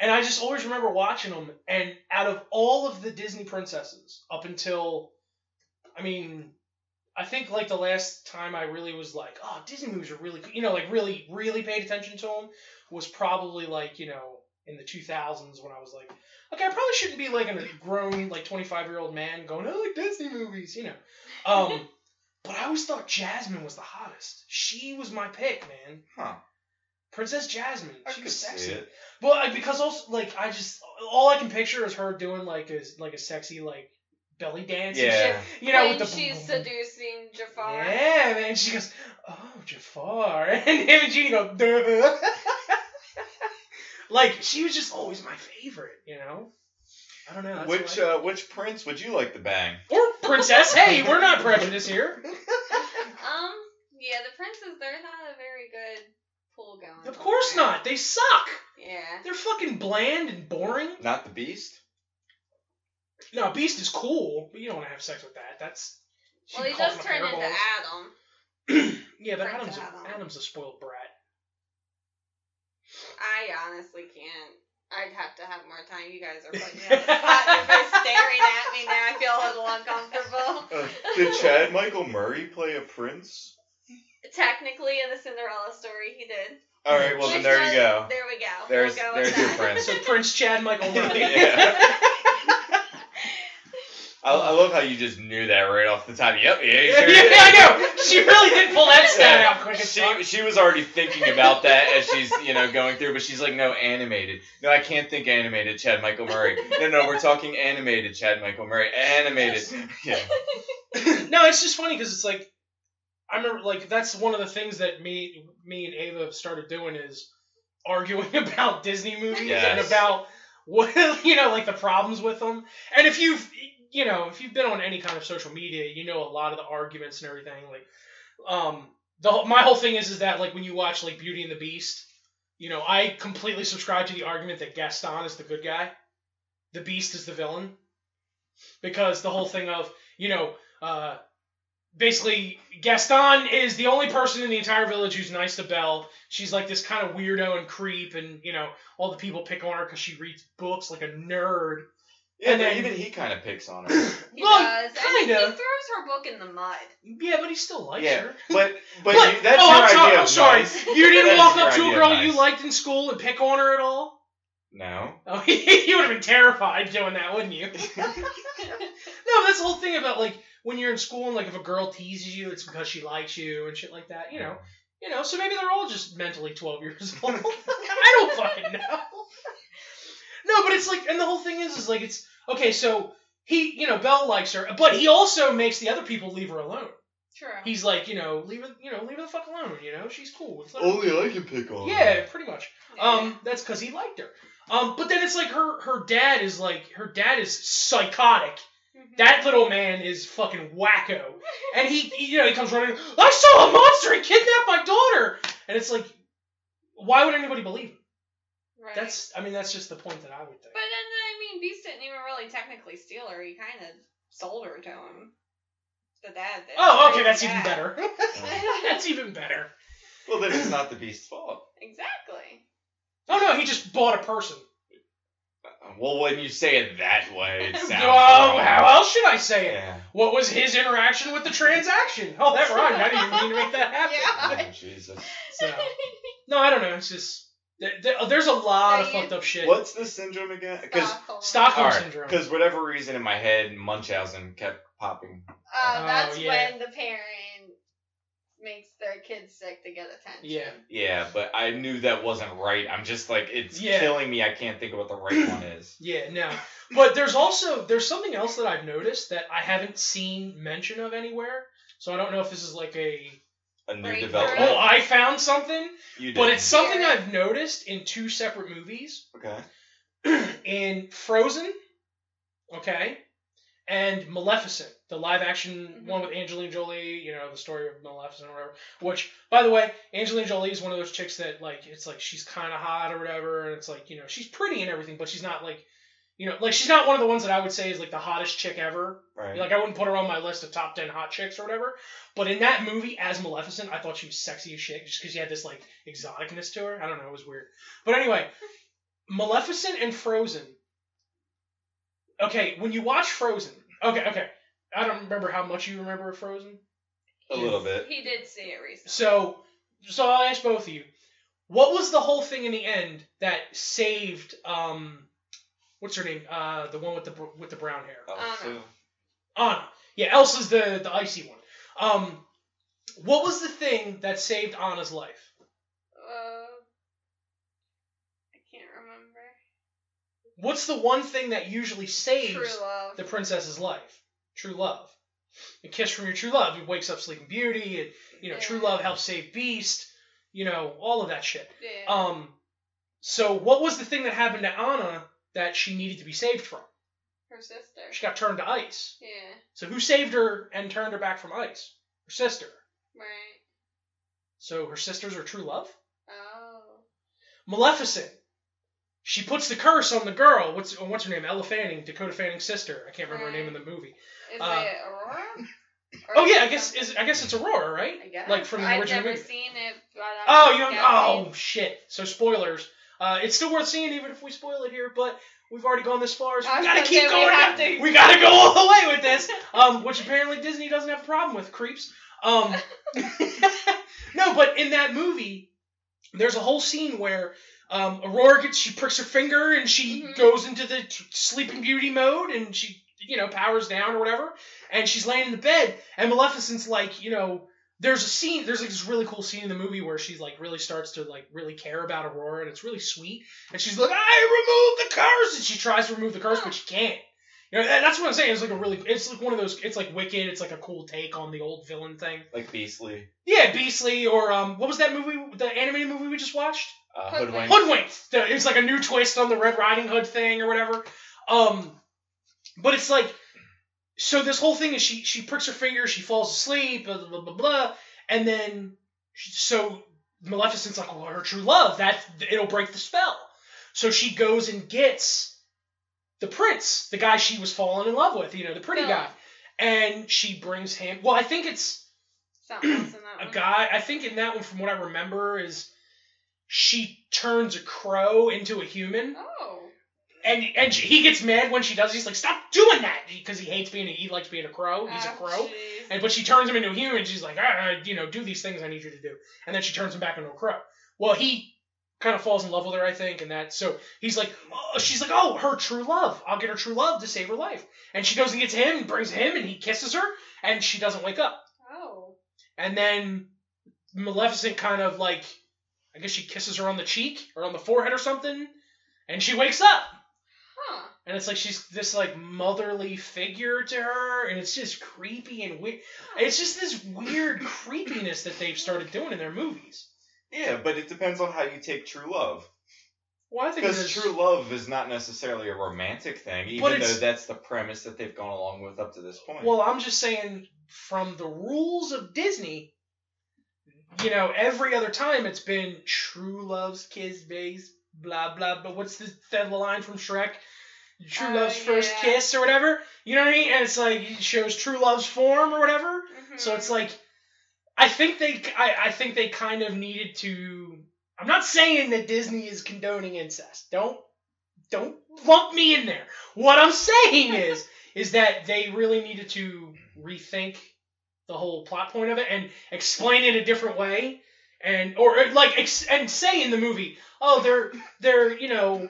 And I just always remember watching them, and out of all of the Disney princesses up until, I mean, I think like the last time I really was like, oh, Disney movies are really, you know, like really, really paid attention to them was probably like, you know, in the 2000s when I was like, okay, I probably shouldn't be like a grown, like 25 year old man going, I like Disney movies, you know. Um, but I always thought Jasmine was the hottest. She was my pick, man. Huh. Princess Jasmine. I She could was see sexy. it. Well, I, because also like I just all I can picture is her doing like a like a sexy like belly dance and Yeah. shit. You know, when with the she's seducing Jafar. yeah, man. She goes, "Oh, Jafar," and him and Genie go, "Duh." like she was just always my favorite, you know. I don't know. That's Which why- uh, which prince would you like to bang? or princess? Hey, we're not prejudiced here. Um, yeah, the princes, they're not a very good pull going. Of course on. not. They suck. Yeah. They're fucking bland and boring. Not the Beast. No, Beast is cool, but you don't want to have sex with that. That's Well, he does turn into hairballs. Adam. yeah, but Prince Adam's a, Adam. Adam's a spoiled brat. I honestly can't. I'd have to have more time. You guys are putting me on the spot. You're staring at me now. I feel a little uncomfortable. Uh, did Chad Michael Murray play a prince? Technically, in the Cinderella story, he did. All right. Well, then there was- you go. There we go. There's- we'll go there's your prince. So Prince Chad Michael Murray. Yeah. I, I love how you just knew that right off the top. Yep. Yeah. yeah. I know. She really did pull that stat out quick as fuck. She, she was already thinking about that as she's you know going through, but she's like, no, animated. No, I can't think animated. Chad Michael Murray. No, no, we're talking animated. Chad Michael Murray. Animated. Yeah. no, it's just funny because it's like I remember like that's one of the things that me me and Ava started doing is arguing about Disney movies and about what you know like the problems with them. And if you've you know if you've been on any kind of social media, you know a lot of the arguments and everything. Like um the whole- my whole thing is is that like when you watch like Beauty and the Beast, you know I completely subscribe to the argument that Gaston is the good guy, the Beast is the villain, because the whole thing of you know uh, basically Gaston is the only person in the entire village who's nice to Belle. She's like this kind of weirdo and creep, and you know all the people pick on her because she reads books like a nerd. Yeah, And then- even he kind of picks on her. He Well, does. And he kinda. throws her book in the mud. Yeah, but he still likes Yeah, her. but but, What? you, that's oh, your I'm sorry. idea I'm of sorry. nice. You didn't walk up to a girl of you liked in school and pick on her at all. No. Oh, you would have been terrified doing that, wouldn't you? no, but that's the whole thing about like when you're in school and like if a girl teases you, it's because she likes you and shit like that. You know, you know. So maybe they're all just mentally 12 years old. I don't fucking know. No, but it's like, and the whole thing is, is like it's okay. So he, you know, Belle likes her, but he also makes the other people leave her alone. True. He's like, you know, leave her, you know, leave her the fuck alone. You know, she's cool. It's like- Only I can pick on. her. yeah, pretty much. Um, that's because he liked her. Um, but then it's like her her dad is like her dad is psychotic. Mhm. That little man is fucking wacko, and he, he you know he comes running. I saw a monster. He kidnapped my daughter, and it's like why would anybody believe him? Right. That's I mean that's just the point that I would think. But then I mean, Beast didn't even really technically steal her. He kind of sold her to him. The dad did. Oh, okay, that's even better. that's even better. Well, then it's not the beast's fault. exactly. Oh no, he just bought a person. Uh, well, when you say it that way, it sounds. Oh, wrong. how else should I say it? Yeah. What was his interaction with the transaction? Oh, that rhymed. I didn't even mean to make that happen. Yeah. Oh, Jesus. So, no, I don't know. It's just there, there- there's a lot of fucked up shit. What's the syndrome again? Because Stockholm. Stockholm syndrome. because whatever reason in my head, Munchausen kept popping. Uh, Oh, that's yeah. when the parent makes their kids sick to get attention. Yeah. Yeah, but I knew that wasn't right. I'm just like it's Yeah. killing me. I can't think of what the right one is. Yeah, no. But there's also there's something else that I've noticed that I haven't seen mention of anywhere. So I don't know if this is like a A new Breakthrough. development. oh I found something, you did. but it's something Yeah. I've noticed in two separate movies. okay. in Frozen, okay, and Maleficent, the live action mm-hmm. one with Angelina Jolie, you know, the story of Maleficent or whatever. Which, by the way, Angelina Jolie is one of those chicks that like it's like she's kind of hot or whatever, and it's like you know she's pretty and everything, but she's not like. You know, like she's not one of the ones that I would say is like the hottest chick ever. Right. Like I wouldn't put her on my list of top ten hot chicks or whatever. But in that movie, as Maleficent, I thought she was sexy as shit just because she had this like exoticness to her. I don't know, it was weird. But anyway, Maleficent and Frozen. Okay, when you watch Frozen, okay, okay. I don't remember how much you remember of Frozen. a little bit. He did see it recently. So, so I'll ask both of you. What was the whole thing in the end that saved um, what's her name? Uh, the one with the with the brown hair. Oh, Anna. Anna. Yeah, Elsa's the the icy one. Um, what was the thing that saved Anna's life? Uh, I can't remember. What's the one thing that usually saves the princess's life? True love. A kiss from your true love. He wakes up Sleeping Beauty, and you know, Yeah. true love helps save Beast. You know, all of that shit. yeah. Um, so what was the thing that happened to Anna that she needed to be saved from? Her sister. She got turned to ice. Yeah. So who saved her and turned her back from ice? Her sister. Right. So her sister's her true love. Oh. Maleficent. She puts the curse on the girl. What's what's her name? Ella Fanning, Dakota Fanning's sister. I can't remember her name in the movie. Is Uh, it Aurora? Or Oh yeah, I guess is I guess it's Aurora, right? I guess. like from the I've original never movie. seen it. Oh, you oh shit. So spoilers. Uh, it's still worth seeing even if we spoil it here, but we've already gone this far, so we gotta keep we going. have to- We gotta go all the way with this. Um, which apparently Disney doesn't have a problem with creeps. Um, no, but in that movie, there's a whole scene where um, Aurora gets she pricks her finger and she Mhm. goes into the t- Sleeping Beauty mode and she you know powers down or whatever, and she's laying in the bed and Maleficent's like you know there's a scene there's like this really cool scene in the movie where she like really starts to like really care about Aurora and it's really sweet and she's like I removed the curse and she tries to remove the curse but she can't. You know, that's what I'm saying. It's like a really, it's like one of those. It's like Wicked. It's like a cool take on the old villain thing. like Beastly. Yeah, Beastly or um, what was that movie? The animated movie we just watched? Uh, Hoodwink. Hoodwink. Hoodwinked. It's like a new twist on the Red Riding Hood thing or whatever. Um, but it's like, so this whole thing is she she pricks her finger, she falls asleep, blah blah blah, blah, blah and then she, so Maleficent's like, well, her true love that it'll break the spell. So she goes and gets the prince, the guy she was falling in love with, you know, the pretty guy, and she brings him. Well, I think it's Something else in that a guy. I think in that one, from what I remember, is she turns a crow into a human, Oh. And and she, he gets mad when she does. He's like, "Stop doing that!" Because he hates being a, he likes being a crow. He's a Oh, crow. jeez. And but she turns him into a human. She's like, ah, you know, do these things I need you to do. And then she turns him back into a crow. Well, he kind of falls in love with her, I think, and that. So he's like, oh, she's like, oh, her true love. I'll get her true love to save her life. And she goes and gets him, brings him, and he kisses her, and she doesn't wake up. Oh. And then Maleficent kind of like, I guess she kisses her on the cheek or on the forehead or something, and she wakes up. And it's like she's this like motherly figure to her, and it's just creepy and weird. It's just this weird creepiness that they've started doing in their movies. Yeah, but it depends on how you take true love. Well, I think Because true love is not necessarily a romantic thing, even though that's the premise that they've gone along with up to this point. Well, I'm just saying from the rules of Disney, you know, every other time it's been true love's kiss base, blah blah. But what's the, the line from Shrek? True Oh, love's first yeah. kiss or whatever. You know what I mean? And it's like it shows true love's form or whatever. So Mhm. it's like, I think they, I, I think they kind of needed to. I'm not saying that Disney is condoning incest. Don't, don't lump me in there. What I'm saying is, is that they really needed to rethink the whole plot point of it and explain it a different way, and or or, like ex- and say in the movie, oh, they're they're you know,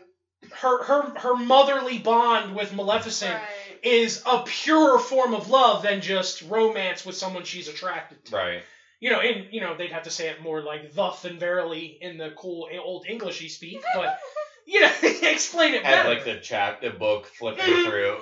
her her her motherly bond with Maleficent Right. is a purer form of love than just romance with someone she's attracted to. Right. You know, and you know they'd have to say it more like thus than verily in the cool old English Englishy speak, but you know, explain it Have better. like the chap, the book flipping Mhm. through.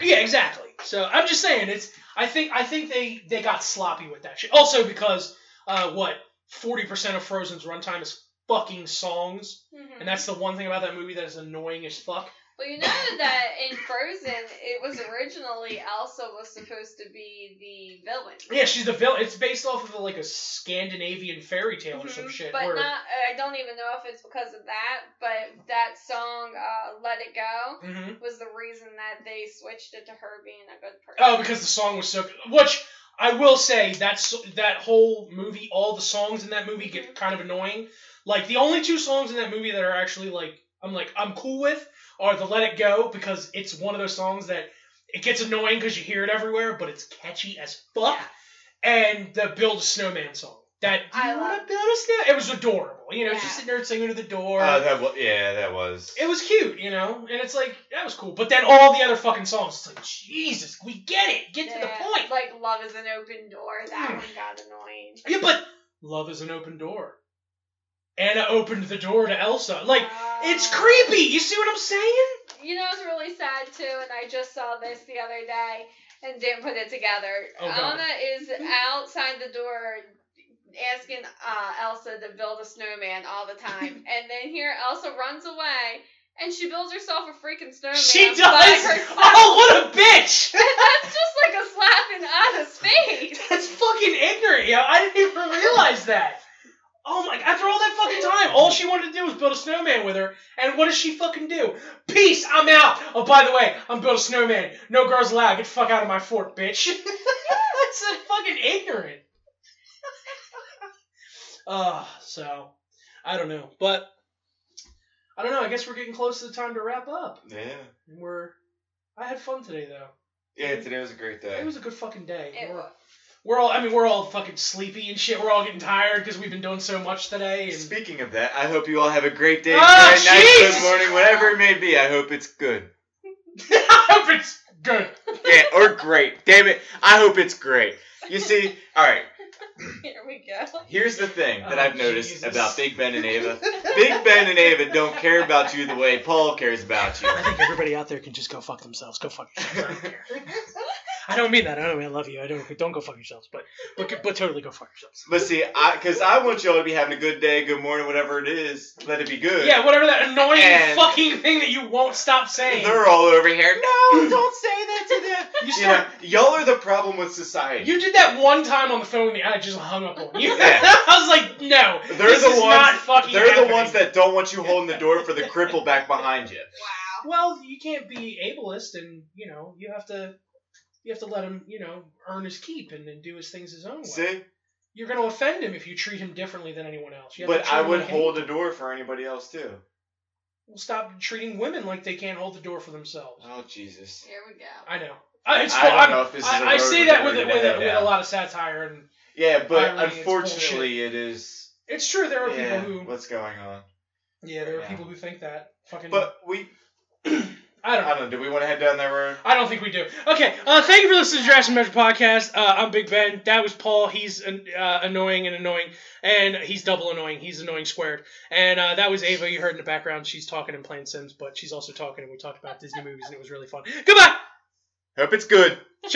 yeah, exactly. So I'm just saying it's. I think I think they they got sloppy with that shit. Also because uh, what forty percent of Frozen's runtime is fucking songs, Mhm. and that's the one thing about that movie that is annoying as fuck. Well, you know that in Frozen, it was originally Elsa was supposed to be the villain. Yeah, she's the villain. It's based off of like a Scandinavian fairy tale or some Mhm. shit. But where, not, I don't even know if it's because of that, but that song, uh, Let It Go, Mhm. was the reason that they switched it to her being a good person. Oh, because the song was so. Which I will say that's that whole movie. All the songs in that movie get kind of annoying. Like the only two songs in that movie that are actually like I'm like I'm cool with are the Let It Go because it's one of those songs that it gets annoying because you hear it everywhere, but it's catchy as fuck. And the Build a Snowman song. That I "Do you wanna build a snow. It was adorable. You know, Yeah. she's sitting there singing to the door. Uh, that was, yeah, that was. It was cute, you know, and it's like that was cool. But then all the other fucking songs, it's like Jesus, we get it, get to the point. Like Love is an Open Door, that Hmm. one got annoying. Yeah, but love is an open door. Anna opened the door to Elsa. Like it's Uh, creepy. You see what I'm saying? You know, it's really sad too, and I just saw this the other day and didn't put it together. Oh, Anna is outside the door asking uh, Elsa to build a snowman all the time, and then here Elsa runs away. And she builds herself a freaking snowman. She does. Oh, what a bitch! And that's just like a slap in Anna's face. That's fucking ignorant, yo. I didn't even realize that. Oh my! After all that fucking time, all she wanted to do was build a snowman with her, and what does she fucking do? Peace, I'm out. Oh, by the way, I'm build a snowman. No girls allowed. Get the fuck out of my fort, bitch. That's a fucking ignorant. Uh, so I don't know, but I don't know. I guess we're getting close to the time to wrap up. Yeah. And we're. I had fun today though. Yeah, today was a great day. It was a good fucking day. It We're- was. We're all, I mean, we're all fucking sleepy and shit. We're all getting tired because we've been doing so much today. And Speaking of that, I hope you all have a great day, ah, good night, Jesus! good morning, whatever it may be. I hope it's good. I hope it's good. Yeah, or great. Damn it. I hope it's great. You see, all right. Here we go. Here's the thing that Oh, I've noticed Jesus. about Big Ben and Ava. Big Ben and Ava don't care about you the way Paul cares about you. I think everybody out there can just go fuck themselves. Go fuck yourselves. I don't care. I don't mean that. I don't mean I love you. I don't. Don't go fuck yourselves. But but but totally go fuck yourselves. But see, I because I want y'all to be having a good day, good morning, whatever it is. Let it be good. Yeah, whatever that annoying And- fucking thing that you won't stop saying. They're all over here. No, don't say that to them. You You start. know, y'all are the problem with society. You did that one time on the phone with me. I just hung up on you. Yeah. I was like, no. They're this the is ones. Not fucking they're the ones that don't want you holding the door for the cripple back behind you. Wow. Well, you can't be ableist, and you know you have to. You have to let him, you know, earn his keep and then do his things his own way. See, You're going to offend him if you treat him differently than anyone else. You have but to I would hold the door for anybody else too. Well, stop treating women like they can't hold the door for themselves. Oh Jesus. Here we go. I know. I- I, it's, I don't I'm- know if this is a I, I road say that going with, with, head with a lot of satire, and Yeah, but Irony, unfortunately, it is. it's true. There are Yeah, people who, what's going on? yeah, there are Yeah. people who think that. Fucking, But we, I don't know. I don't know. Do we want to head down that road? I don't think we do. Okay, uh, thank you for listening to Jurassic Measure Podcast. Uh, I'm Big Ben. That was Paul. He's uh, annoying and annoying, and he's double annoying. He's annoying squared. And uh, that was Ava. You heard in the background. She's talking and playing Sims, but she's also talking, and we talked about Disney movies, and it was really fun. Goodbye. Hope it's good. Shut up.